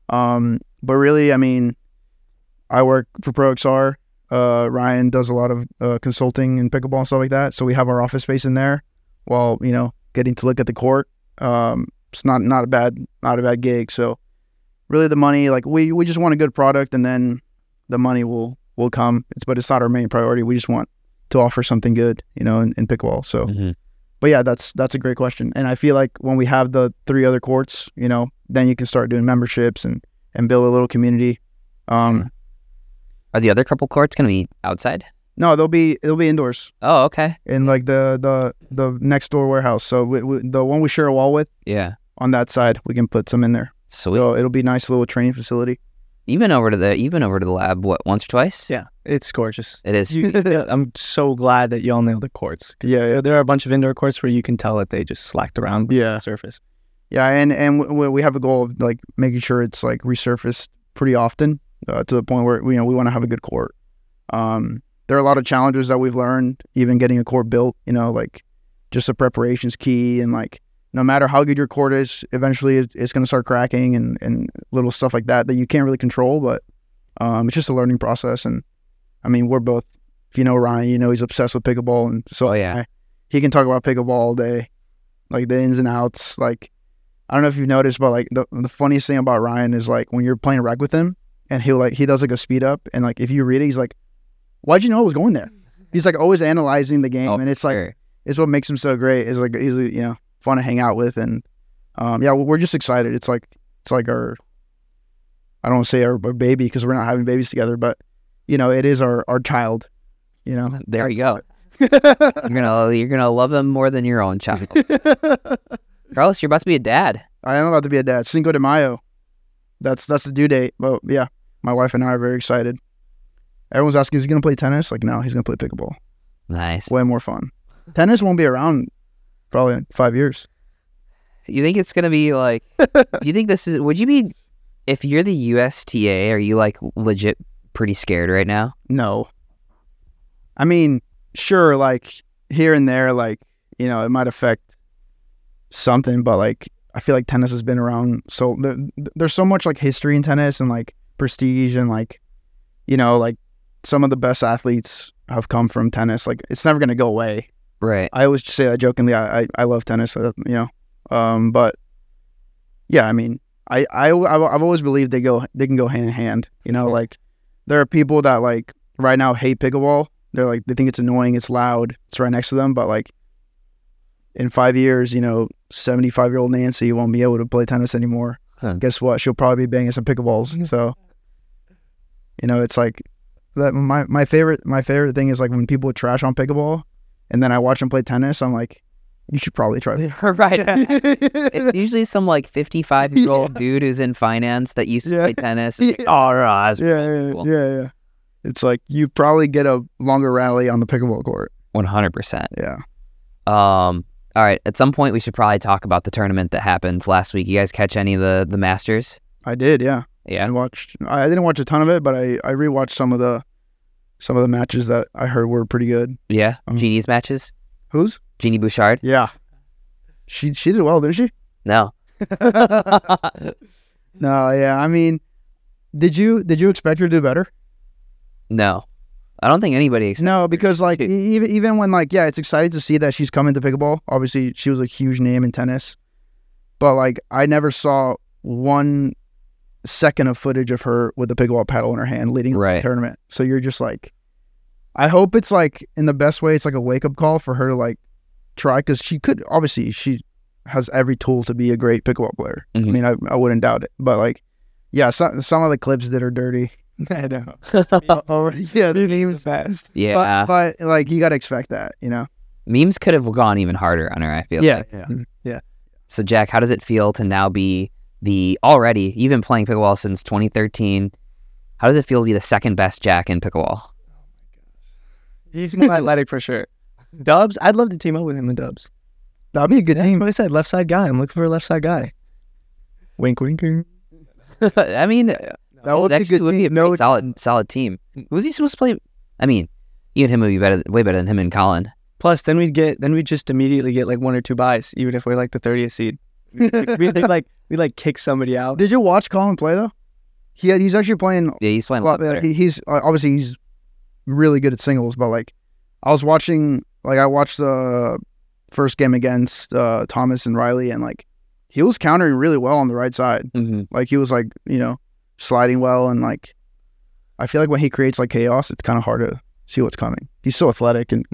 Speaker 2: Um, but really, I mean, I work for ProXR. Uh, Ryan does a lot of uh, consulting and pickleball and stuff like that. So we have our office space in there while, you know, getting to look at the court. Um, it's not, not a bad, not a bad gig. So really the money, like we, we just want a good product and then the money will, will come. It's, but it's not our main priority. We just want to offer something good, you know, in, in pickleball. So,
Speaker 1: Mhm.
Speaker 2: but yeah, that's that's a great question. And I feel like when we have the three other courts, you know, then you can start doing memberships and and build a little community. Um,
Speaker 1: are the other couple courts gonna be outside?
Speaker 2: no, they'll be it'll be indoors
Speaker 1: Oh, okay.
Speaker 2: in like the the the next door warehouse. So we, we, the one we share a wall with
Speaker 1: Yeah.
Speaker 2: on that side, we can put some in there.
Speaker 1: Sweet.
Speaker 2: So it'll be a nice little training facility.
Speaker 1: You've been over to the you've been over to the lab what once or twice?
Speaker 4: Yeah, it's gorgeous.
Speaker 1: It is.
Speaker 4: You, I'm so glad that y'all nailed the courts.
Speaker 2: Yeah, yeah,
Speaker 4: There are a bunch of indoor courts where you can tell that they just slacked around
Speaker 2: Yeah.
Speaker 4: the surface.
Speaker 2: yeah. And and we, we have a goal of like making sure it's like resurfaced pretty often uh, to the point where you know we want to have a good court. Um, there are a lot of challenges that we've learned, even getting a court built. You know, like just the preparation's key, and like no matter how good your court is, eventually it, it's going to start cracking and and little stuff like that that you can't really control. But um, it's just a learning process, and I mean, we're both. If you know Ryan, you know he's obsessed with pickleball, and so
Speaker 1: Oh, yeah.
Speaker 2: I- he can talk about pickleball all day, like the ins and outs. Like I don't know if you've noticed, but like the the funniest thing about Ryan is like when you're playing rec with him, and he'll like he does like a speed up, and like if you read it, he's like, "Why'd you know I was going there?" He's like always analyzing the game,
Speaker 1: Oh,
Speaker 2: and it's like
Speaker 1: sure.
Speaker 2: it's what makes him so great. Is like he's you know fun to hang out with, and um, yeah, we're just excited. It's like it's like our I don't want to say our, our baby because we're not having babies together, but you know it is our our child. You know,
Speaker 1: there you go. You're gonna you're gonna love them more than your own child. Carlos, you're about to be a dad.
Speaker 2: I am about to be a dad. Cinco de Mayo. That's that's the due date. But yeah, my wife and I are very excited. Everyone's asking, is he gonna play tennis? Like, no, he's gonna play pickleball.
Speaker 1: Nice.
Speaker 2: Way more fun. Tennis won't be around probably in five years.
Speaker 1: You think it's gonna be like? do you think this is? Would you be? If you're the USTA, are you like legit pretty scared right now?
Speaker 2: No. I mean, sure, like here and there, like, you know, it might affect something, but like I feel like tennis has been around so there, there's so much like history in tennis and like prestige and like you know, like some of the best athletes have come from tennis. Like it's never gonna go away.
Speaker 1: Right.
Speaker 2: I always say that jokingly. I I, I love tennis, uh, you know. Um, but yeah, I mean, I I I've always believed they go they can go hand in hand. You know,
Speaker 1: Sure.
Speaker 2: like there are people that like right now hate pickleball. They're like they think it's annoying, it's loud, it's right next to them. But like in five years, you know, seventy five year old Nancy won't be able to play tennis anymore.
Speaker 1: Huh.
Speaker 2: Guess what? She'll probably be banging some pickleballs. So you know, it's like that. My my favorite my favorite thing is like when people trash on pickleball, and then I watch them play tennis. I'm like, you should probably try.
Speaker 1: right. It's usually some like 55 year old dude who's in finance that used to
Speaker 2: Yeah.
Speaker 1: play tennis.
Speaker 2: Yeah.
Speaker 1: Like, oh, no, that's
Speaker 2: yeah, yeah,
Speaker 1: cool.
Speaker 2: yeah, yeah. It's like you probably get a longer rally on the pickleball court.
Speaker 1: 100%.
Speaker 2: Yeah.
Speaker 1: Um, all right. At some point, we should probably talk about the tournament that happened last week. You guys catch any of the the Masters?
Speaker 2: I did, yeah. I
Speaker 1: Yeah.
Speaker 2: watched. I I didn't watch a ton of it, but I I rewatched some of the some of the matches that I heard were pretty good.
Speaker 1: Yeah.
Speaker 2: Um,
Speaker 1: Genie's matches.
Speaker 2: Who's?
Speaker 1: Genie Bouchard.
Speaker 2: Yeah. She she did well, didn't she?
Speaker 1: No.
Speaker 2: No, yeah. I mean, did you did you expect her to do better?
Speaker 1: no. I don't think anybody.
Speaker 2: No, because like even even when like yeah, it's exciting to see that she's coming to pickleball. Obviously, she was a huge name in tennis, but like I never saw one second of footage of her with the pickleball paddle in her hand leading
Speaker 1: Right.
Speaker 2: the tournament. So you're just like, I hope it's like in the best way. It's like a wake up call for her to like try because she could obviously she has every tool to be a great pickleball player.
Speaker 1: Mhm.
Speaker 2: I mean, I, I wouldn't doubt it. But like, yeah, some some of the clips that are dirty.
Speaker 4: I know.
Speaker 2: Yeah,
Speaker 4: Dude, he was fast.
Speaker 1: yeah.
Speaker 2: but, but like you got to expect that, you know.
Speaker 1: Memes could have gone even harder on her, I feel like.
Speaker 2: Yeah, yeah.
Speaker 1: So, Jack, how does it feel to now be the already, you've been playing pickleball since 2013. How does it feel to be the second best Jack in pickleball?
Speaker 4: Oh He's more athletic for sure. Dubs, I'd love to team up with him in Dubs.
Speaker 2: That'd be a good
Speaker 4: That's
Speaker 2: team.
Speaker 4: what I said. Left side guy. I'm looking for a left side guy. Wink, wink. wink.
Speaker 1: I mean,
Speaker 2: That would be a good
Speaker 1: would be a
Speaker 2: team. No,
Speaker 1: solid, solid team. Who's he supposed to play? I mean, you and him would be better, way better than him and Colin.
Speaker 4: Plus, then we'd get, then we'd just immediately get like one or two buys, even if we're like the 30th seed. We'd like, we like kick somebody out.
Speaker 2: Did you watch Colin play though? He had, he's actually playing.
Speaker 1: Yeah, he's playing a lot better.
Speaker 2: he, he's uh, obviously he's really good at singles, but like I was watching, like I watched the first game against uh, Thomas and Riley, and like he was countering really well on the right side.
Speaker 1: hmm
Speaker 2: Like he was like you know sliding well, and like I feel like when he creates like chaos, it's kind of hard to see what's coming. He's so athletic, and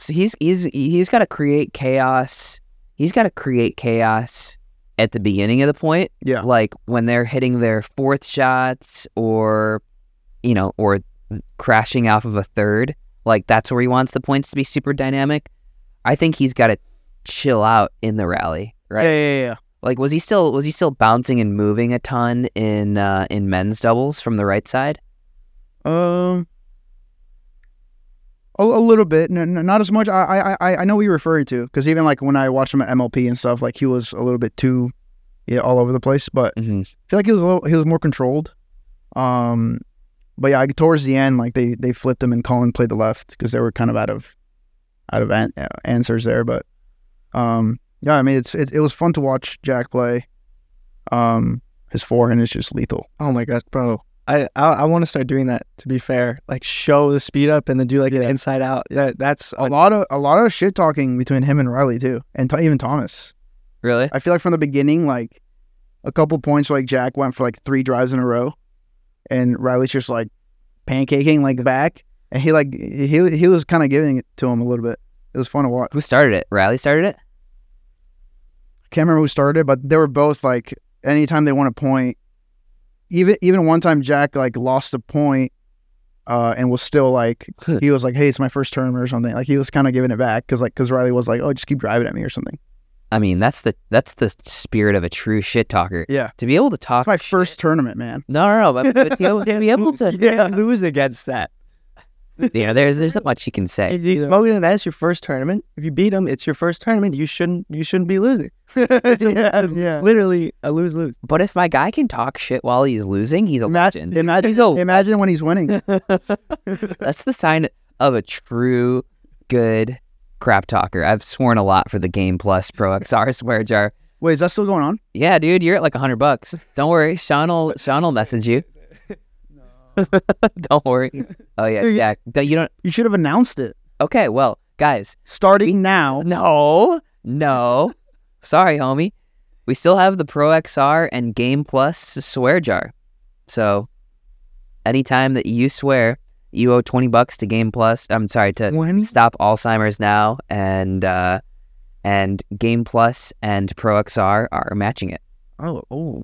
Speaker 1: So he's he's he's got to create chaos. He's got to create chaos at the beginning of the point,
Speaker 2: yeah,
Speaker 1: like when they're hitting their fourth shots, or you know, or crashing off of a third. Like that's where he wants the points to be super dynamic. I think he's got to chill out in the rally, right?
Speaker 2: yeah, yeah, yeah.
Speaker 1: Like was he still was he still bouncing and moving a ton in uh, in men's doubles from the right side?
Speaker 2: Um, a, a little bit, n- n- not as much. I I I know what you're referring to because even like when I watched him at MLP and stuff, like he was a little bit too, yeah, all over the place. But
Speaker 1: hmm
Speaker 2: I feel like he was a little, he was more controlled. Um, but yeah, towards the end, like they they flipped him and Colin played the left because they were kind of out of out of an- uh, answers there. But um, yeah, I mean it's it, it was fun to watch Jack play. Um, his forehand is just lethal.
Speaker 4: Oh my gosh, bro. I I, I want to start doing that. To be fair, like show the speed up and then do like an inside out. Yeah, that's
Speaker 2: A lot of a lot of shit talking between him and Riley too, and t- even Thomas.
Speaker 1: Really?
Speaker 2: I feel like from the beginning, like a couple points, like Jack went for like three drives in a row, and Riley's just like pancaking like back, and he like he he was kind of giving it to him a little bit. It was fun to watch.
Speaker 1: Who started it? Riley started it.
Speaker 2: Can't remember who started, it, but they were both like anytime they want a point, even even one time Jack like lost a point, uh, and was still like he was like, hey, it's my first tournament or something. Like he was kind of giving it back because like because Riley was like, oh, just keep driving at me or something.
Speaker 1: I mean, that's the that's the spirit of a true shit talker.
Speaker 2: Yeah.
Speaker 1: To be able to talk.
Speaker 2: It's my
Speaker 1: shit-
Speaker 2: first tournament, man.
Speaker 1: No, no, no. But, but to, be able, to be able to,
Speaker 2: Yeah.
Speaker 4: lose against that.
Speaker 1: You know, there's there's not much you can say.
Speaker 4: If you smoke it, that's your first tournament. If you beat them, it's your first tournament. You shouldn't you shouldn't be losing.
Speaker 2: yeah, yeah.
Speaker 4: Literally a lose lose.
Speaker 1: But if my guy can talk shit while he's losing, he's a
Speaker 2: Imagine,
Speaker 1: legend.
Speaker 2: imagine,
Speaker 1: He's a
Speaker 2: imagine when he's winning.
Speaker 1: That's the sign of a true good crap talker. I've sworn a lot for the Game Plus Pro XR swear jar.
Speaker 2: Wait, is that still going on?
Speaker 1: Yeah, dude, you're at like a hundred bucks. Don't worry, Sean will Sean will message you. don't worry. Oh yeah, yeah. You don't.
Speaker 2: You should have announced it.
Speaker 1: Okay, well, guys,
Speaker 2: Starting now.
Speaker 1: no, no. Sorry, homie. We still have the Pro XR and Game Plus swear jar. So, anytime that you swear, you owe twenty bucks to Game Plus. I'm sorry to
Speaker 4: When
Speaker 1: stop Alzheimer's now and uh, and Game Plus and Pro XR are matching it.
Speaker 4: oh oh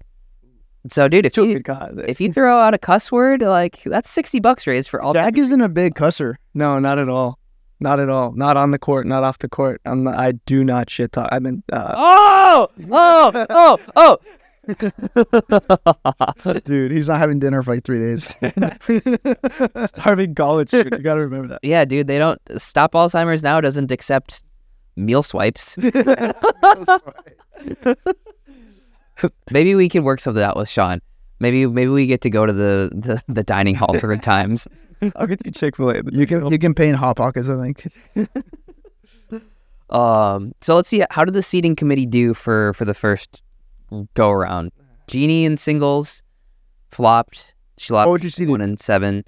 Speaker 1: So, dude, if you if you throw out a cuss word, like that's sixty bucks raised for all.
Speaker 2: Jack isn't a big cusser.
Speaker 4: no, not at all. Not at all. Not on the court. Not off the court. I'm not, I do not shit talk. I've been uh,
Speaker 1: Oh, oh, oh, oh.
Speaker 2: Dude, he's not having dinner for like three days.
Speaker 4: starving college. Dude. You gotta remember that.
Speaker 1: yeah, dude, they don't stop Alzheimer's now. Doesn't accept meal swipes. Maybe we can work something out with Sean. Maybe maybe we get to go to the the, the dining hall for times.
Speaker 4: I'll get you Chick Fil A.
Speaker 2: you can you can pay in hot pockets, I think.
Speaker 1: Um, so let's see. How did the seating committee do for for the first go around? Genie in singles flopped. She lost
Speaker 2: What would you see?
Speaker 1: one and seven.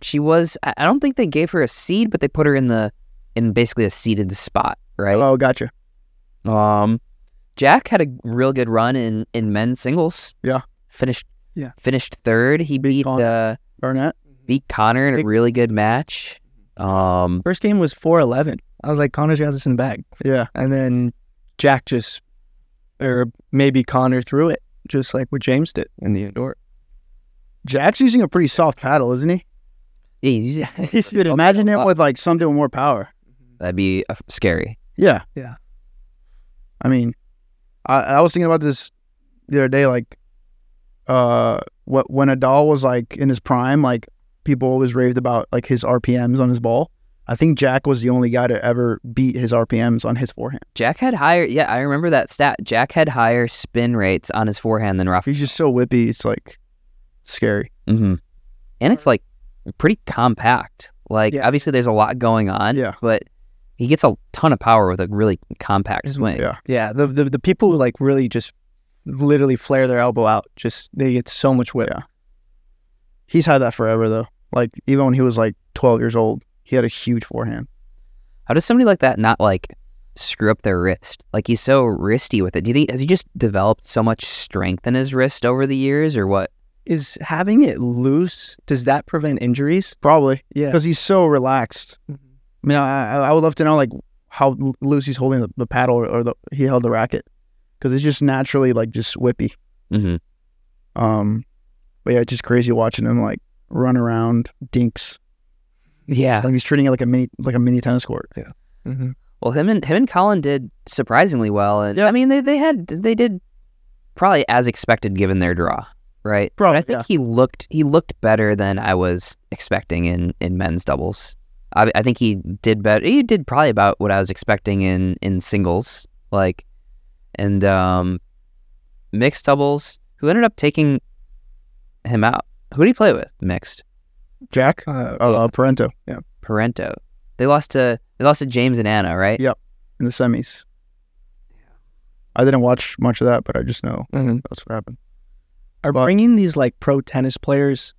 Speaker 1: She was. I I don't think they gave her a seed, but they put her in the in basically a seated spot, right?
Speaker 2: Oh, gotcha.
Speaker 1: Um, Jack had a real good run in in men's singles.
Speaker 2: Yeah.
Speaker 1: finished
Speaker 4: Yeah.
Speaker 1: Finished third. He beat
Speaker 2: Connor.
Speaker 1: uh,
Speaker 2: Garnett.
Speaker 1: beat Connor in a really good match. Um,
Speaker 4: First game was 4-11. I was like, Connor's got this in the bag.
Speaker 2: Yeah.
Speaker 4: And then Jack just, or maybe Connor threw it, just like what James did in the indoor.
Speaker 2: Jack's using a pretty soft paddle, isn't he?
Speaker 1: yeah, he's- he's-
Speaker 2: Dude, imagine him with like something with more power.
Speaker 1: that'd be uh, scary.
Speaker 2: Yeah.
Speaker 4: Yeah.
Speaker 2: I mean, I, I was thinking about this the other day. Like, uh, what when Nadal was like in his prime, like people always raved about like his RPMs on his ball. I think Jack was the only guy to ever beat his RPMs on his forehand.
Speaker 1: Jack had higher. Yeah, I remember that stat. Jack had higher spin rates on his forehand than Rafa.
Speaker 2: He's just so whippy. It's like scary.
Speaker 1: Mm-hmm. And it's like pretty compact. Like
Speaker 4: Yeah.
Speaker 1: obviously there's a lot going on.
Speaker 2: Yeah.
Speaker 1: But he gets a ton of power with a really compact mm-hmm. swing.
Speaker 2: Yeah.
Speaker 4: Yeah, the, the the people who like really just literally flare their elbow out, just they get so much whip.
Speaker 2: Yeah. He's had that forever though. Like even when he was like 12 years old, he had a huge forehand.
Speaker 1: How does somebody like that not like screw up their wrist? Like he's so wristy with it. Do you think has he just developed so much strength in his wrist over the years, or what?
Speaker 4: Is having it loose does that prevent injuries?
Speaker 2: Probably
Speaker 4: Yeah.
Speaker 2: because he's so relaxed. Mm-hmm. I mean, I, I I would love to know like how Lucy's holding the, the paddle or, or the he held the racket because it's just naturally like just whippy.
Speaker 1: Mm-hmm.
Speaker 2: Um, but yeah, it's just crazy watching him like run around dinks
Speaker 1: Yeah.
Speaker 2: like he's treating it like a mini like a mini tennis court.
Speaker 4: Mm-hmm.
Speaker 1: Well, him and him and Colin did surprisingly well, and
Speaker 2: Yeah.
Speaker 1: I mean they they had they did probably as expected given their draw, right? But I think
Speaker 2: yeah.
Speaker 1: he looked he looked better than I was expecting in in men's doubles. I, I think he did better. He did probably about what I was expecting in in singles, like, and um, mixed doubles. Who ended up taking him out? Who did he play with? Mixed
Speaker 2: Jack,
Speaker 4: Uh,
Speaker 2: oh, uh, Parenteau
Speaker 1: Yeah. Parenteau. They lost to they lost to James and Anna, right?
Speaker 2: Yeah. in the semis. I didn't watch much of that, but I just know
Speaker 4: mhm.
Speaker 2: that's what happened.
Speaker 4: Are
Speaker 2: But-
Speaker 4: bringing these like pro tennis players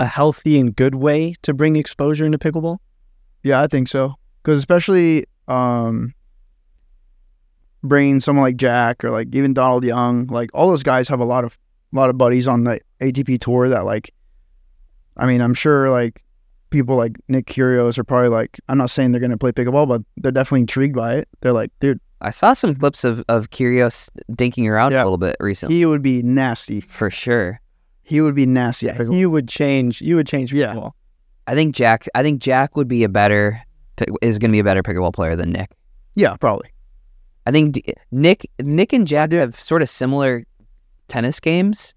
Speaker 4: a healthy and good way to bring exposure into pickleball?
Speaker 2: Yeah, I think so. Because especially um, bringing someone like Jack or like even Donald Young, like all those guys have a lot of a lot of buddies on the ATP tour that like. I mean, I'm sure like people like Nick Kyrgios are probably like. I'm not saying they're gonna play pickleball, but they're definitely intrigued by it. They're like, dude,
Speaker 1: I saw some clips of of Kyrgios dinking around
Speaker 2: Yeah.
Speaker 1: a little bit recently,
Speaker 2: he would be nasty.
Speaker 1: for sure.
Speaker 2: He would be nasty. at
Speaker 4: Yeah,
Speaker 2: pickleball.
Speaker 4: you would change. You would change
Speaker 2: Yeah.
Speaker 1: I think Jack. I think Jack would be a better pick- is going to be a better pickleball player than Nick.
Speaker 2: yeah, probably.
Speaker 1: I think D- Nick Nick and Jack do have sort of similar tennis games.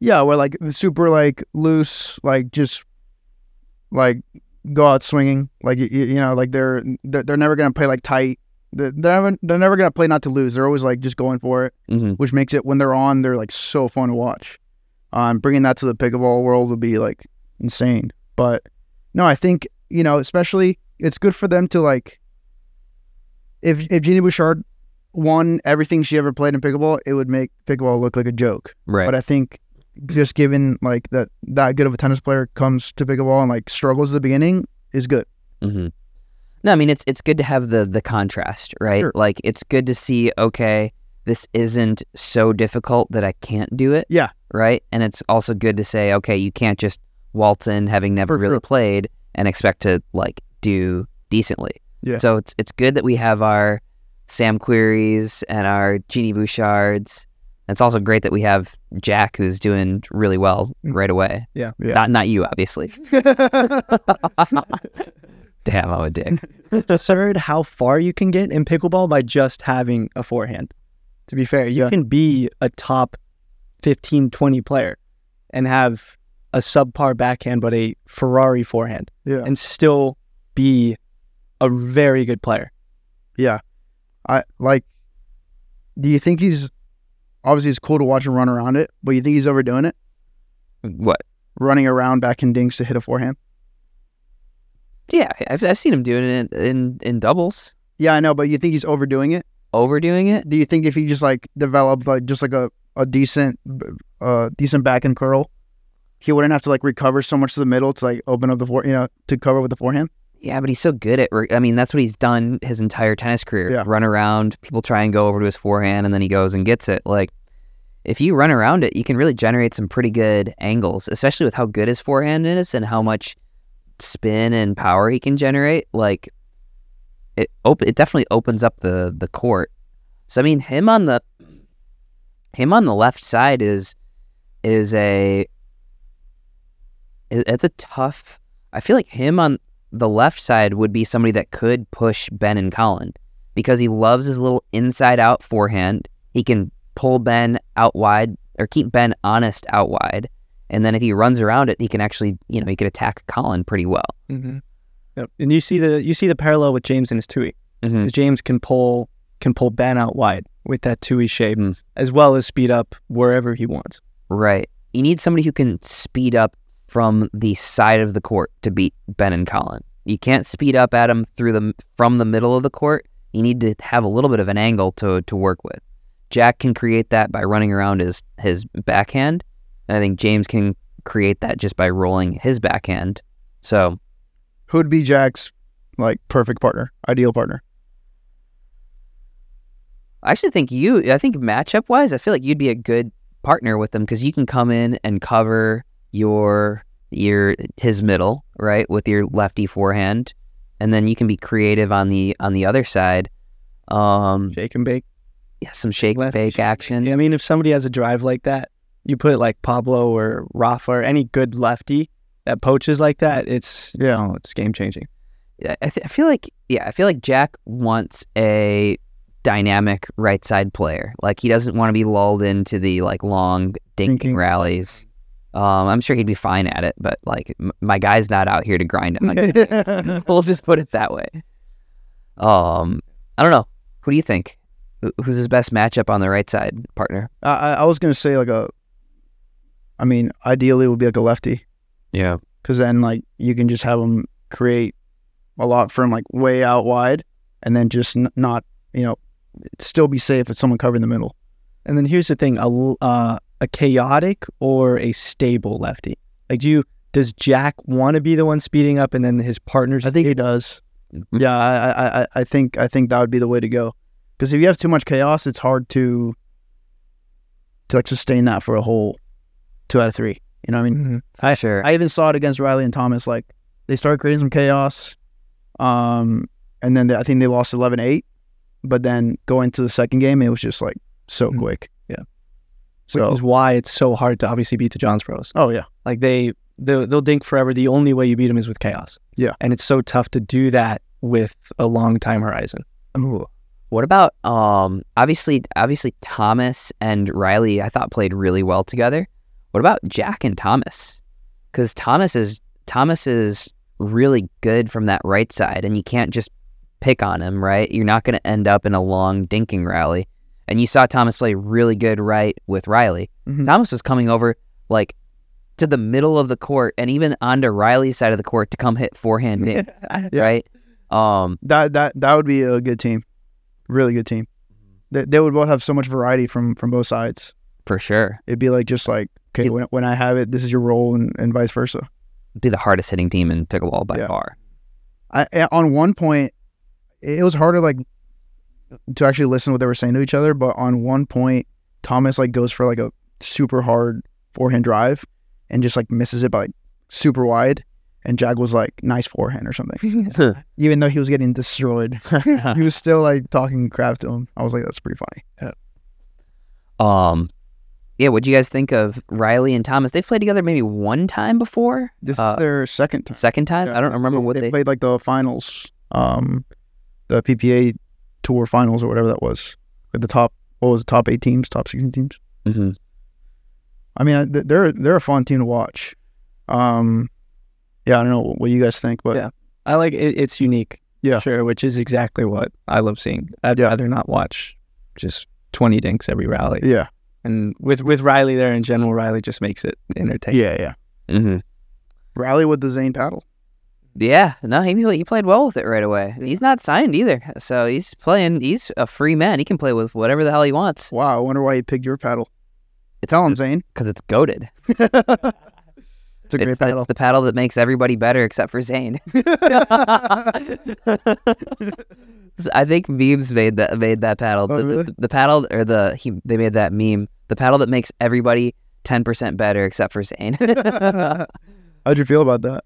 Speaker 2: Yeah, we're like super like loose, like just like go out swinging, like you, you know, like they're they're, they're never gonna play like tight. They're, they're never they're never gonna play not to lose. They're always like just going for it,
Speaker 1: Mm-hmm.
Speaker 2: which makes it when they're on, they're like so fun to watch. Um, bringing that to the pickleball world would be like insane. But no, I think you know, especially it's good for them to like. If if Genie Bouchard won everything she ever played in pickleball, it would make pickleball look like a joke.
Speaker 1: Right.
Speaker 2: But I think just given like that that good of a tennis player comes to pickleball and like struggles at the beginning is good.
Speaker 1: Mm-hmm. No, I mean it's it's good to have the the contrast, right?
Speaker 2: Sure.
Speaker 1: Like it's good to see. Okay, this isn't so difficult that I can't do it.
Speaker 2: Yeah.
Speaker 1: Right. And it's also good to say, okay, you can't just waltz in having never
Speaker 2: For
Speaker 1: really
Speaker 2: sure.
Speaker 1: played and expect to like do decently.
Speaker 2: Yeah.
Speaker 1: So it's it's good that we have our Sam Querreys and our Genie Bouchards. It's also great that we have Jack, who's doing really well mm. right away.
Speaker 4: Yeah.
Speaker 2: Yeah.
Speaker 1: Not not you, obviously. Damn, I'm a dick.
Speaker 4: absurd how far you can get in pickleball by just having a forehand. To be fair, you
Speaker 2: Yeah.
Speaker 4: can be a top 15, 20 player and have a subpar backhand but a Ferrari forehand
Speaker 2: yeah.
Speaker 4: and still be a very good player.
Speaker 2: Yeah. I like do you think he's obviously it's cool to watch him run around it, but you think he's overdoing it?
Speaker 1: What?
Speaker 2: Running around back in dinks to hit a forehand?
Speaker 1: Yeah, I've, I've seen him doing it in, in in doubles,
Speaker 2: Yeah, I know, but you think he's overdoing it?
Speaker 1: overdoing it.
Speaker 2: Do you think if he just like developed like just like a, a decent uh decent back and curl, he wouldn't have to like recover so much to the middle to like open up the fore you know, to cover with the forehand?
Speaker 1: Yeah, but he's so good at. re- I mean, that's what he's done his entire tennis career.
Speaker 2: Yeah.
Speaker 1: Run around, people try and go over to his forehand, and then he goes and gets it. Like, if you run around it, you can really generate some pretty good angles, especially with how good his forehand is and how much spin and power he can generate. Like it, op- it definitely opens up the the court. So I mean, him on the him on the left side is is a it's a tough. I feel like him on the left side would be somebody that could push Ben and Colin because he loves his little inside out forehand. He can pull Ben out wide or keep Ben honest out wide. And then if he runs around it, he can actually, you know, he could attack Colin pretty well.
Speaker 4: Mm-hmm. Yep. And you see the you see the parallel with James and his Tui.
Speaker 1: Mm-hmm.
Speaker 4: James can pull can pull Ben out wide with that Tui shape,
Speaker 1: Mm.
Speaker 4: as well as speed up wherever he wants.
Speaker 1: Right. You need somebody who can speed up from the side of the court to beat Ben and Colin. You can't speed up at him through the from the middle of the court. You need to have a little bit of an angle to to work with. Jack can create that by running around his his backhand. And I think James can create that just by rolling his backhand. So
Speaker 2: Who would be Jack's like perfect partner, ideal partner?
Speaker 1: I actually think you. I think matchup wise, I feel like you'd be a good partner with him because you can come in and cover your your his middle right with your lefty forehand, and then you can be creative on the on the other side. Um,
Speaker 4: Shake and bake.
Speaker 1: yeah, some shake
Speaker 4: Lefty,
Speaker 1: bake
Speaker 4: shake,
Speaker 1: action.
Speaker 4: Yeah, I mean, if somebody has a drive like that, you put like Pablo or Rafa or any good lefty that poaches like that, it's
Speaker 2: Yeah.
Speaker 4: yeah, it's game changing.
Speaker 1: Yeah, I, th- I feel like yeah, I feel like Jack wants a dynamic right side player. Like he doesn't want to be lulled into the like long dinking
Speaker 2: Dinking.
Speaker 1: rallies. Um, I'm sure he'd be fine at it, but like m- my guy's not out here to grind on. we'll just put it that way. Um, I don't know. Who do you think? Who's his best matchup on the right side, partner?
Speaker 2: I, I I was gonna say like a. I mean, ideally it would be like a lefty,
Speaker 1: Yeah.
Speaker 2: because then like you can just have them create a lot from like way out wide, and then just n- not you know still be safe if someone covering the middle.
Speaker 4: And then here's the thing: a l- uh, a chaotic or a stable lefty. Like, do you does Jack want to be the one speeding up, and then his partners?
Speaker 2: I think he does. Yeah, I, I, I, think I think that would be the way to go. Because if you have too much chaos, it's hard to to like sustain that for a whole two out of three. You know what I mean?
Speaker 4: Mhm.
Speaker 2: I-
Speaker 1: sure.
Speaker 2: I even saw it against Riley and Thomas. Like they started creating some chaos, um, and then they, I think they lost 11-8. But then going to the second game, it was just like so
Speaker 4: Mhm.
Speaker 2: quick.
Speaker 4: Yeah.
Speaker 2: So
Speaker 4: which is why it's so hard to obviously beat the Johns Bros.
Speaker 2: oh yeah,
Speaker 4: Like they they'll, they'll dink forever. The only way you beat them is with chaos.
Speaker 2: Yeah.
Speaker 4: and it's so tough to do that with a long time horizon.
Speaker 1: What about um obviously obviously Thomas and Riley I thought played really well together. What about Jack and Thomas? Cuz Thomas is Thomas is really good from that right side and you can't just pick on him, right? You're not going to end up in a long dinking rally. And you saw Thomas play really good right with Riley.
Speaker 2: Mhm.
Speaker 1: Thomas was coming over like to the middle of the court and even onto Riley's side of the court to come hit forehand dinks,
Speaker 2: Yeah.
Speaker 1: right? Um
Speaker 2: that that that would be a good team, really good team. They, they would both have so much variety from from both sides.
Speaker 1: for sure.
Speaker 2: It'd be like just like okay,
Speaker 1: Yeah.
Speaker 2: when when I have it, this is your role, and, and vice versa.
Speaker 1: be the hardest hitting team in pickleball by
Speaker 2: Yeah.
Speaker 1: far.
Speaker 2: I on one point, it was harder like to actually listen to what they were saying to each other. But on one point, Thomas like goes for like a super hard forehand drive and just like misses it by like super wide. And Jack was like, "Nice forehand" or something. Even though he was getting destroyed, he was still like talking crap to him. I was like, "That's pretty funny."
Speaker 1: um, yeah. What do you guys think of Riley and Thomas? They've played together maybe one time before.
Speaker 2: This
Speaker 1: Uh,
Speaker 2: is their second time.
Speaker 1: Second time, I don't remember what they.
Speaker 2: played like the finals, um, the PPA tour finals or whatever that was. At the top, what was it, top eight teams, top sixteen teams.
Speaker 1: Mhm.
Speaker 2: I mean, they're they're a fun team to watch. Um, yeah, I don't know what you guys think, but
Speaker 4: Yeah. I like it, it's unique.
Speaker 2: Yeah.
Speaker 4: sure, which is exactly what I love seeing. I'd
Speaker 2: Yeah.
Speaker 4: rather not watch just twenty dinks every rally.
Speaker 2: yeah,
Speaker 4: And with with Riley there in general, Riley just makes it entertaining.
Speaker 2: yeah, yeah.
Speaker 1: Mhm.
Speaker 2: Rally with the Zane paddle.
Speaker 1: Yeah, no, he he played well with it right away. He's not signed either, so he's playing. He's a free man. He can play with whatever the hell he wants.
Speaker 2: Wow, I wonder why he picked your paddle.
Speaker 1: It's
Speaker 2: Tell him, Zane.
Speaker 1: because it's goaded.
Speaker 2: It's a great
Speaker 1: It's,
Speaker 2: paddle.
Speaker 1: it's the paddle that makes everybody better except for Zane. I think memes made that made that paddle.
Speaker 2: Oh,
Speaker 1: the, the- the paddle or the he they made that meme the paddle that makes everybody ten percent better except for Zane.
Speaker 2: How'd you feel about that?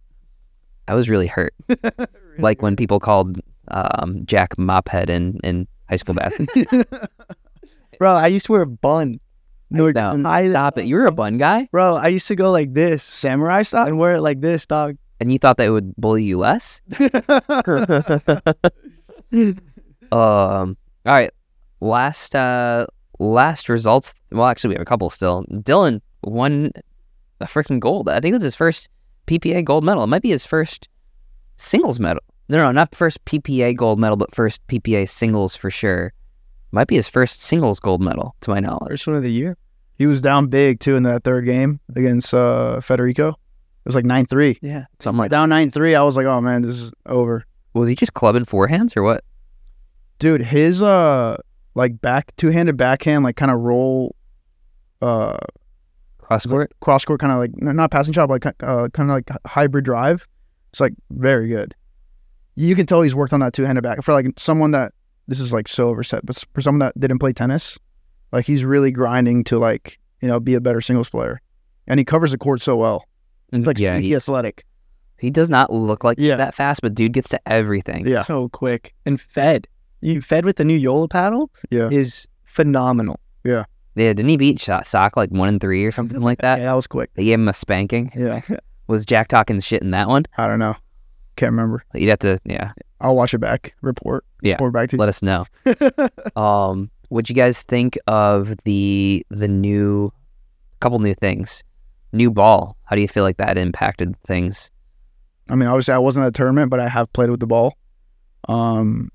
Speaker 1: I was really hurt, like when people called um, Jack Mophead in in high school basketball.
Speaker 4: Bro, I used to wear a bun.
Speaker 1: no, no
Speaker 4: I,
Speaker 1: stop it! You were a bun guy,
Speaker 4: Bro, I used to go like this
Speaker 2: Samurai style?
Speaker 4: and wear it like this, dog.
Speaker 1: and you thought that would bully you less. Um. All right. Last. Uh. Last results. Well, actually, we have a couple still. Dylan won a freaking gold. I think it was his first PPA gold medal. It might be his first singles medal. No, no, not first PPA gold medal, but first PPA singles for sure. Might be his first singles gold medal, to my knowledge.
Speaker 4: First one of the year.
Speaker 2: He was down big too in that third game against uh, Federico. It was like nine three.
Speaker 4: Yeah.
Speaker 1: Something like.
Speaker 2: Down nine three. I was like, oh man, this is over.
Speaker 1: Was he just clubbing forehands or what?
Speaker 2: Dude, his uh like back two handed backhand, like kind of roll uh
Speaker 1: Cross court.
Speaker 2: cross court kind of like not passing shot, but like uh, kind of like hybrid drive. It's like very good. You can tell he's worked on that two handed back for like someone that this is like so overset, but for someone that didn't play tennis, like he's really grinding to like you know be a better singles player, and he covers the court so well. He's like
Speaker 1: yeah,
Speaker 2: sneaky
Speaker 1: he,
Speaker 2: athletic.
Speaker 1: he does not look like
Speaker 2: Yeah.
Speaker 1: that fast, but dude gets to everything.
Speaker 2: Yeah,
Speaker 4: So quick. And fed. You fed with the new Joola paddle
Speaker 2: yeah,
Speaker 4: is phenomenal.
Speaker 1: Yeah, didn't he beat Sock like one and three or something like that?
Speaker 2: yeah.
Speaker 1: that?
Speaker 2: Was quick.
Speaker 1: They gave him a spanking.
Speaker 2: Yeah,
Speaker 1: Was Jack talking shit in that one?
Speaker 2: I don't know, can't remember.
Speaker 1: You'd have to, yeah,
Speaker 2: I'll watch it back. Report.
Speaker 1: Yeah.
Speaker 2: Report back to you.
Speaker 1: let us know. um, what you guys think of the the new couple new things? New ball. How do you feel like that impacted things?
Speaker 2: I mean, obviously, I wasn't at the tournament, but I have played with the ball. Um,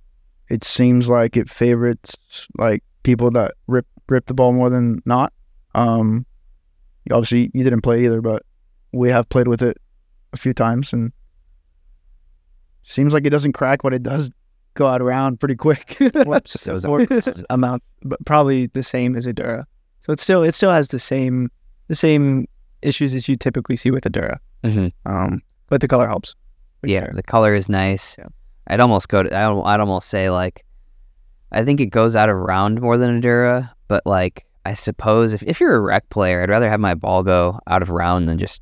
Speaker 2: it seems like it favorites like people that rip rip the ball more than not. Um, obviously, you didn't play either, but we have played with it a few times, and seems like it doesn't crack, but it does go out around pretty quick.
Speaker 4: Whoops.
Speaker 1: Those
Speaker 4: Or amount, but probably the same as a Dura. So it still it still has the same the same issues as you typically see with a Dura.
Speaker 1: Mhm.
Speaker 4: Um, but the color helps.
Speaker 1: Yeah,
Speaker 4: sure.
Speaker 1: the color is nice.
Speaker 4: Yeah.
Speaker 1: I'd almost go to. I'd, I'd almost say like, I think it goes out of round more than a Dura, but like I suppose if, if you're a rec player, I'd rather have my ball go out of round than just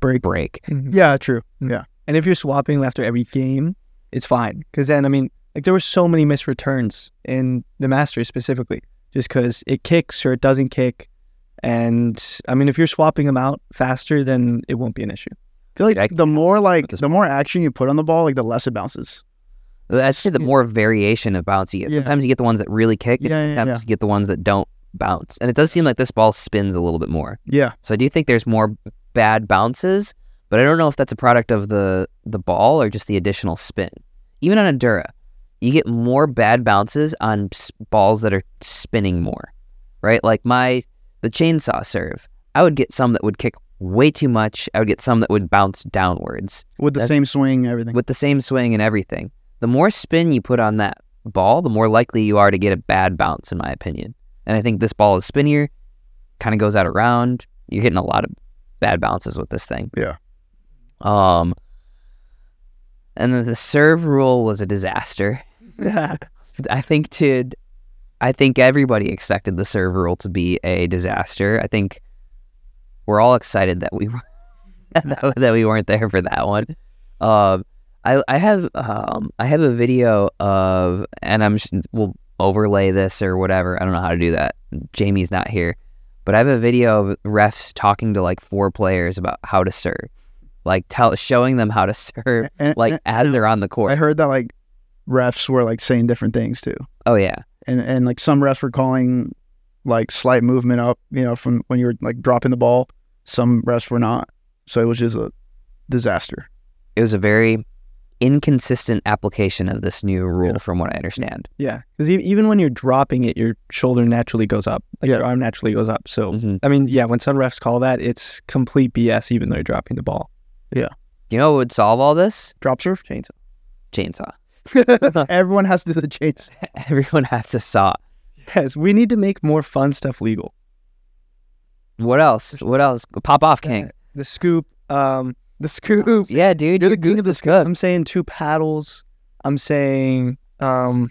Speaker 2: Break.
Speaker 1: break. Mm-hmm.
Speaker 2: yeah, true. Yeah,
Speaker 4: And if you're swapping after every game, it's fine. Because then, I mean, like there were so many missed returns in the Masters specifically, just because it kicks or it doesn't kick. And I mean, if you're swapping them out faster, then it won't be an issue.
Speaker 2: I feel like
Speaker 1: I-
Speaker 2: the more like the more action you put on the ball, like the less it bounces.
Speaker 1: Say the more variation of bounce you get.
Speaker 2: Yeah.
Speaker 1: Sometimes you get the ones that really kick, and
Speaker 2: Yeah, yeah,
Speaker 1: sometimes
Speaker 2: yeah.
Speaker 1: you get the ones that don't bounce. And it does seem like this ball spins a little bit more.
Speaker 2: Yeah,
Speaker 1: So I do think there's more bad bounces, but I don't know if that's a product of the the ball or just the additional spin. Even on a Dura, you get more bad bounces on s- balls that are spinning more, right? Like my the chainsaw serve, I would get some that would kick way too much. I would get some that would bounce downwards
Speaker 2: with the
Speaker 1: That-
Speaker 2: same swing, everything.
Speaker 1: with the same swing and everything. The more spin you put on that ball, the more likely you are to get a bad bounce, in my opinion. And I think this ball is spinnier, kind of goes out around. You're getting a lot of bad bounces with this thing.
Speaker 2: Yeah.
Speaker 1: Um. And then the serve rule was a disaster. I think to, I think everybody expected the serve rule to be a disaster. I think we're all excited that we that, that we weren't there for that one. Um, I I have um I have a video of and I'm we'll overlay this or whatever. I don't know how to do that. Jamie's not here, but I have a video of refs talking to like four players about how to serve, like tell showing them how to serve,
Speaker 2: And-
Speaker 1: like
Speaker 2: and-
Speaker 1: as they're on the court.
Speaker 2: I heard that like refs were like saying different things too.
Speaker 1: Oh yeah,
Speaker 2: and and like some refs were calling like slight movement up, you know, from when you were like dropping the ball. Some refs were not, so it was just a disaster.
Speaker 1: it was a very inconsistent application of this new rule,
Speaker 2: Yeah.
Speaker 1: from what I understand.
Speaker 4: Yeah, because even when you're dropping it, your shoulder naturally goes up. Like
Speaker 2: Yeah.
Speaker 4: your arm naturally goes up. So
Speaker 1: Mhm.
Speaker 4: I mean, yeah, when some refs call that, it's complete BS. Even though you're dropping the ball. Yeah.
Speaker 1: You know what would solve all this?
Speaker 2: Drop serve chainsaw.
Speaker 1: Chainsaw.
Speaker 2: Everyone has to do the chains.
Speaker 1: Everyone has to saw.
Speaker 4: Yes, we need to make more fun stuff legal.
Speaker 1: What else? What else? Pop off, King.
Speaker 4: The scoop, um, the scoop.
Speaker 1: Yeah, dude.
Speaker 4: You're the king of the scoop. I'm saying two paddles. I'm saying, um,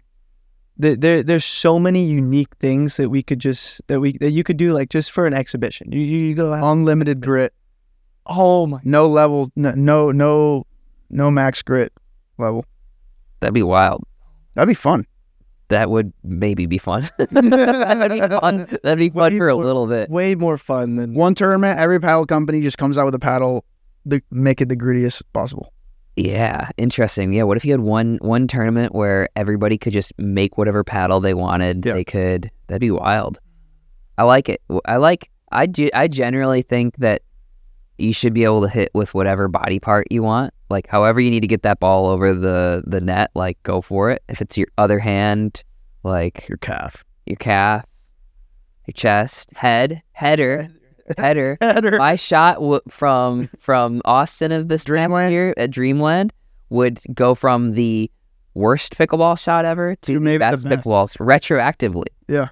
Speaker 4: there, there there's so many unique things that we could just that we that you could do like just for an exhibition. You you, you go out.
Speaker 2: Unlimited grit,
Speaker 4: Oh my!
Speaker 2: no level, no no no, no max grit level.
Speaker 1: That'd be wild.
Speaker 2: That'd be fun.
Speaker 1: That would maybe be fun. That'd be fun. That'd be fun
Speaker 4: Way
Speaker 1: for a
Speaker 4: more-
Speaker 1: little bit.
Speaker 4: Way more fun than
Speaker 2: One tournament, every paddle company just comes out with a paddle, the, make it the grittiest possible.
Speaker 1: Yeah, interesting. Yeah, what if you had one one tournament where everybody could just make whatever paddle they wanted?
Speaker 2: Yeah.
Speaker 1: They could. That'd be wild. I like it. I like. I do. I generally think that you should be able to hit with whatever body part you want. Like, however you need to get that ball over the the net, like go for it. If it's your other hand, like
Speaker 2: Your calf.
Speaker 1: your calf, your chest, head, header, header. My shot w- from from Austin of this
Speaker 2: Dreamland?
Speaker 1: here at Dreamland would go from the worst pickleball shot ever to
Speaker 2: To
Speaker 1: the
Speaker 2: maybe the
Speaker 1: best
Speaker 2: best.
Speaker 1: pickleballs retroactively.
Speaker 2: Yeah,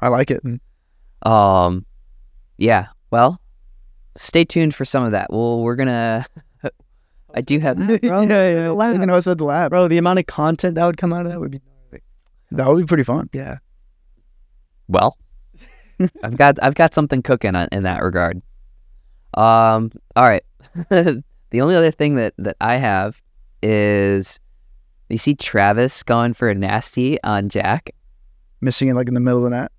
Speaker 2: I like it.
Speaker 1: Um, yeah. Well, stay tuned for some of that. Well, we're gonna. I do have.
Speaker 2: yeah, yeah.
Speaker 4: lab.
Speaker 2: You can host at the lab.
Speaker 4: bro. The amount of content that would come out of that would be
Speaker 2: That would be pretty fun.
Speaker 4: yeah.
Speaker 1: Well, I've got I've got something cooking on, in that regard. Um. All right. the only other thing that that I have is you see Travis going for a nasty on Jack.
Speaker 2: Missing it like in the middle of the net.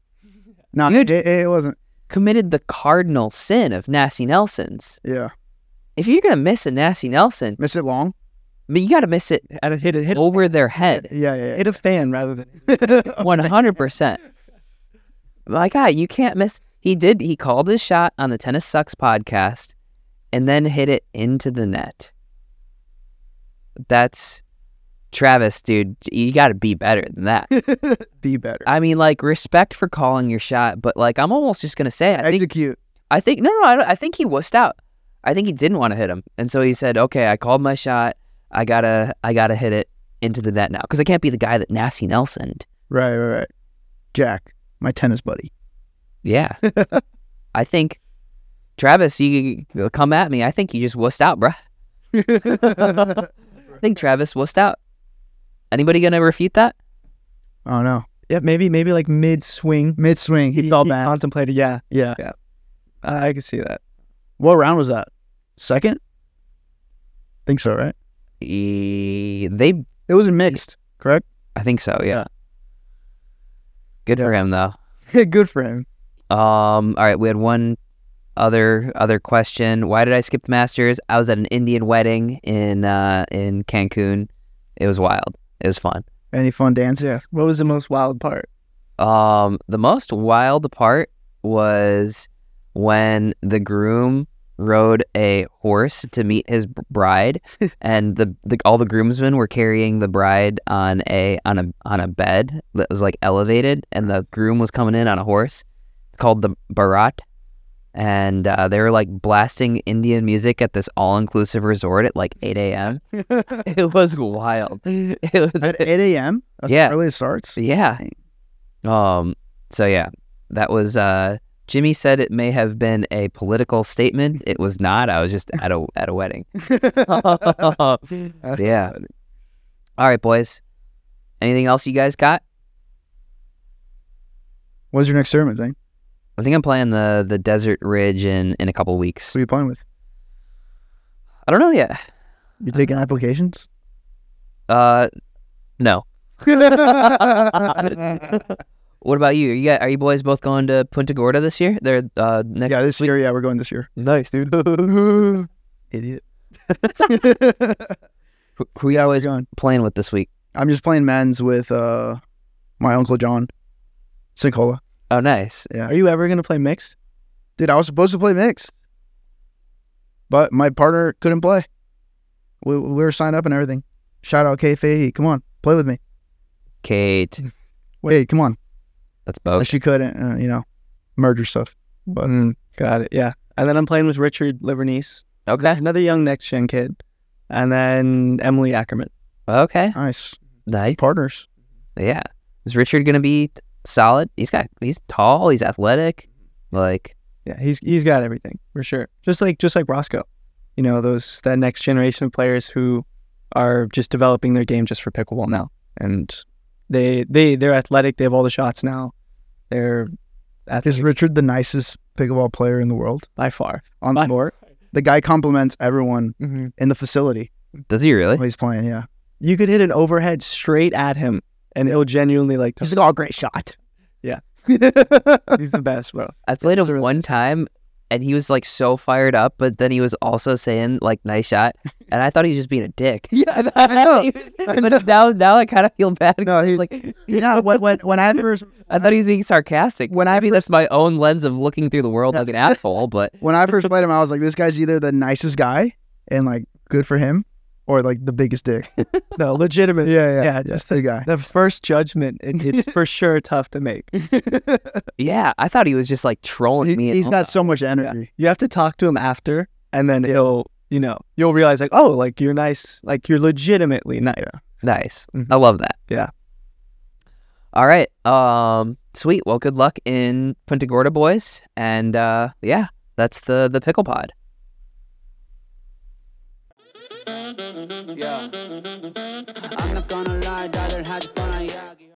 Speaker 2: No, it, it wasn't.
Speaker 1: Committed the cardinal sin of nasty Nelsons.
Speaker 2: Yeah.
Speaker 1: If you're gonna miss a nasty Nelson,
Speaker 2: Miss it long.
Speaker 1: I mean, you got to miss it
Speaker 4: hit a hit
Speaker 1: over their head.
Speaker 2: Yeah, yeah,
Speaker 4: hit a fan rather than.
Speaker 1: One hundred percent. My guy, ah, you can't miss. He did. He called his shot on the Tennis Sucks podcast, and then hit it into the net. That's Travis, dude. You got to be better than that.
Speaker 2: be better.
Speaker 1: I mean, like respect for calling your shot, but like I'm almost just gonna say, I think,
Speaker 2: Execute.
Speaker 1: I think, no, no, I, I think he wussed out. I think he didn't want to hit him, and so he said, "Okay, I called my shot. I gotta, I gotta hit it into the net now because I can't be the guy that Nasty Nelson."
Speaker 2: Right, right, right. Jack, my tennis buddy.
Speaker 1: Yeah. I think Travis, you you come at me. I think you just wussed out, bruh. I think Travis wussed out. Anybody gonna refute that?
Speaker 2: Oh no.
Speaker 4: yeah maybe maybe like mid swing.
Speaker 2: Mid swing, he, fell back.
Speaker 4: Contemplated. Yeah,
Speaker 2: yeah.
Speaker 4: I, I can see that.
Speaker 2: What round was that? Second? Think so, right?
Speaker 1: E- they,
Speaker 2: It was a mixed, correct?
Speaker 1: I think so. Yeah. Good for him though.
Speaker 2: Good for him.
Speaker 1: Um. All right, we had one other other question. Why did I skip the Masters? I was at an Indian wedding in uh in Cancun. It was wild. It was fun.
Speaker 2: Any fun dances?
Speaker 4: Yeah. What was the most wild part?
Speaker 1: Um, the most wild part was when the groom rode a horse to meet his bride, and the, the all the groomsmen were carrying the bride on a on a on a bed that was like elevated, and the groom was coming in on a horse. It's called the baraat, and uh, they were like blasting Indian music at this all inclusive resort at like eight a.m. it was wild. It was,
Speaker 2: At 8 a.m.?
Speaker 1: Yeah.
Speaker 2: early starts?
Speaker 1: yeah. Um. So yeah, that was. Uh, Jimmy said it may have been a political statement. It was not. I was just at a at a wedding. yeah. All right, boys. Anything else you guys got?
Speaker 2: What's your next tournament thing?
Speaker 1: I think I'm playing the the Desert Ridge in in a couple weeks.
Speaker 2: Who are you playing with?
Speaker 1: I don't know yet.
Speaker 2: You taking applications?
Speaker 1: Uh, no. What about you? Are you guys, are you boys both going to Punta Gorda this year? They're uh next.
Speaker 2: yeah, this year, yeah, we're going this year.
Speaker 1: Nice, dude.
Speaker 2: Idiot.
Speaker 1: Who, who you
Speaker 2: Yeah,
Speaker 1: boys
Speaker 2: going.
Speaker 1: playing with this week?
Speaker 2: I'm just playing men's with uh my uncle John. Sincola.
Speaker 1: Oh, nice. Yeah.
Speaker 4: Are you ever gonna play mixed?
Speaker 2: Dude, I was supposed to play mixed. But my partner couldn't play. We, we were signed up and everything. Shout out Kate Fahey. Come on, play with me.
Speaker 1: Kate.
Speaker 2: Wait, come on.
Speaker 1: That's
Speaker 2: Like
Speaker 1: both.
Speaker 2: she couldn't, uh, you know, merger stuff. But
Speaker 4: Mm, got it. Yeah. And then I'm playing with Richard Livornese,
Speaker 1: Okay.
Speaker 4: another young next gen kid, and then Emily Ackerman.
Speaker 1: Okay.
Speaker 2: nice
Speaker 1: Nice.
Speaker 2: partners.
Speaker 1: Yeah. Is Richard gonna be solid? He's got. He's tall. He's athletic. Like.
Speaker 4: Yeah, he's he's got everything for sure. Just like just like Roscoe, you know those that next generation of players who are just developing their game just for pickleball now, and They they they're athletic. They have all the shots now. They're
Speaker 2: Is Richard the nicest pickleball player in the world
Speaker 4: by far.
Speaker 2: on the court? The guy compliments everyone
Speaker 4: Mm-hmm.
Speaker 2: in the facility
Speaker 1: Does he really?
Speaker 2: while he's playing. Yeah,
Speaker 4: You could hit an overhead straight at him, and he'll genuinely like.
Speaker 2: he's like, "Oh, great shot."
Speaker 4: Yeah, he's the best, bro.
Speaker 1: I played him
Speaker 2: Those are
Speaker 1: one time and he was like so fired up, but then he was also saying like nice shot. And I thought he was just being a dick.
Speaker 2: Yeah, I know.
Speaker 1: Was-
Speaker 2: I know.
Speaker 1: but now now I kinda feel bad.
Speaker 2: No, he-
Speaker 1: like
Speaker 2: Yeah, when when when I first
Speaker 1: I thought he was being sarcastic.
Speaker 2: When I
Speaker 1: Maybe that's my own lens of looking through the world like an asshole, but
Speaker 2: when I first played him, I was like, "This guy's either the nicest guy and like good for him, or like the biggest dick."
Speaker 4: No, legitimate.
Speaker 2: Yeah, yeah,
Speaker 4: Yeah, just
Speaker 2: the guy.
Speaker 4: The first judgment, it, it's for sure tough to make.
Speaker 1: yeah, I thought he was just like trolling
Speaker 2: He,
Speaker 1: me. and
Speaker 2: he's
Speaker 1: all
Speaker 2: got so much energy.
Speaker 4: You have to talk to him after, and then he'll, you know, you'll realize like, oh, like you're nice, like you're legitimately nice.
Speaker 1: nice.
Speaker 2: Mm-hmm.
Speaker 4: Mhm.
Speaker 1: I love that.
Speaker 4: Yeah.
Speaker 1: All right. Um sweet. Well good luck in Punta Gorda boys. And uh yeah, that's the the pickle pod.
Speaker 3: Yeah. I'm not gonna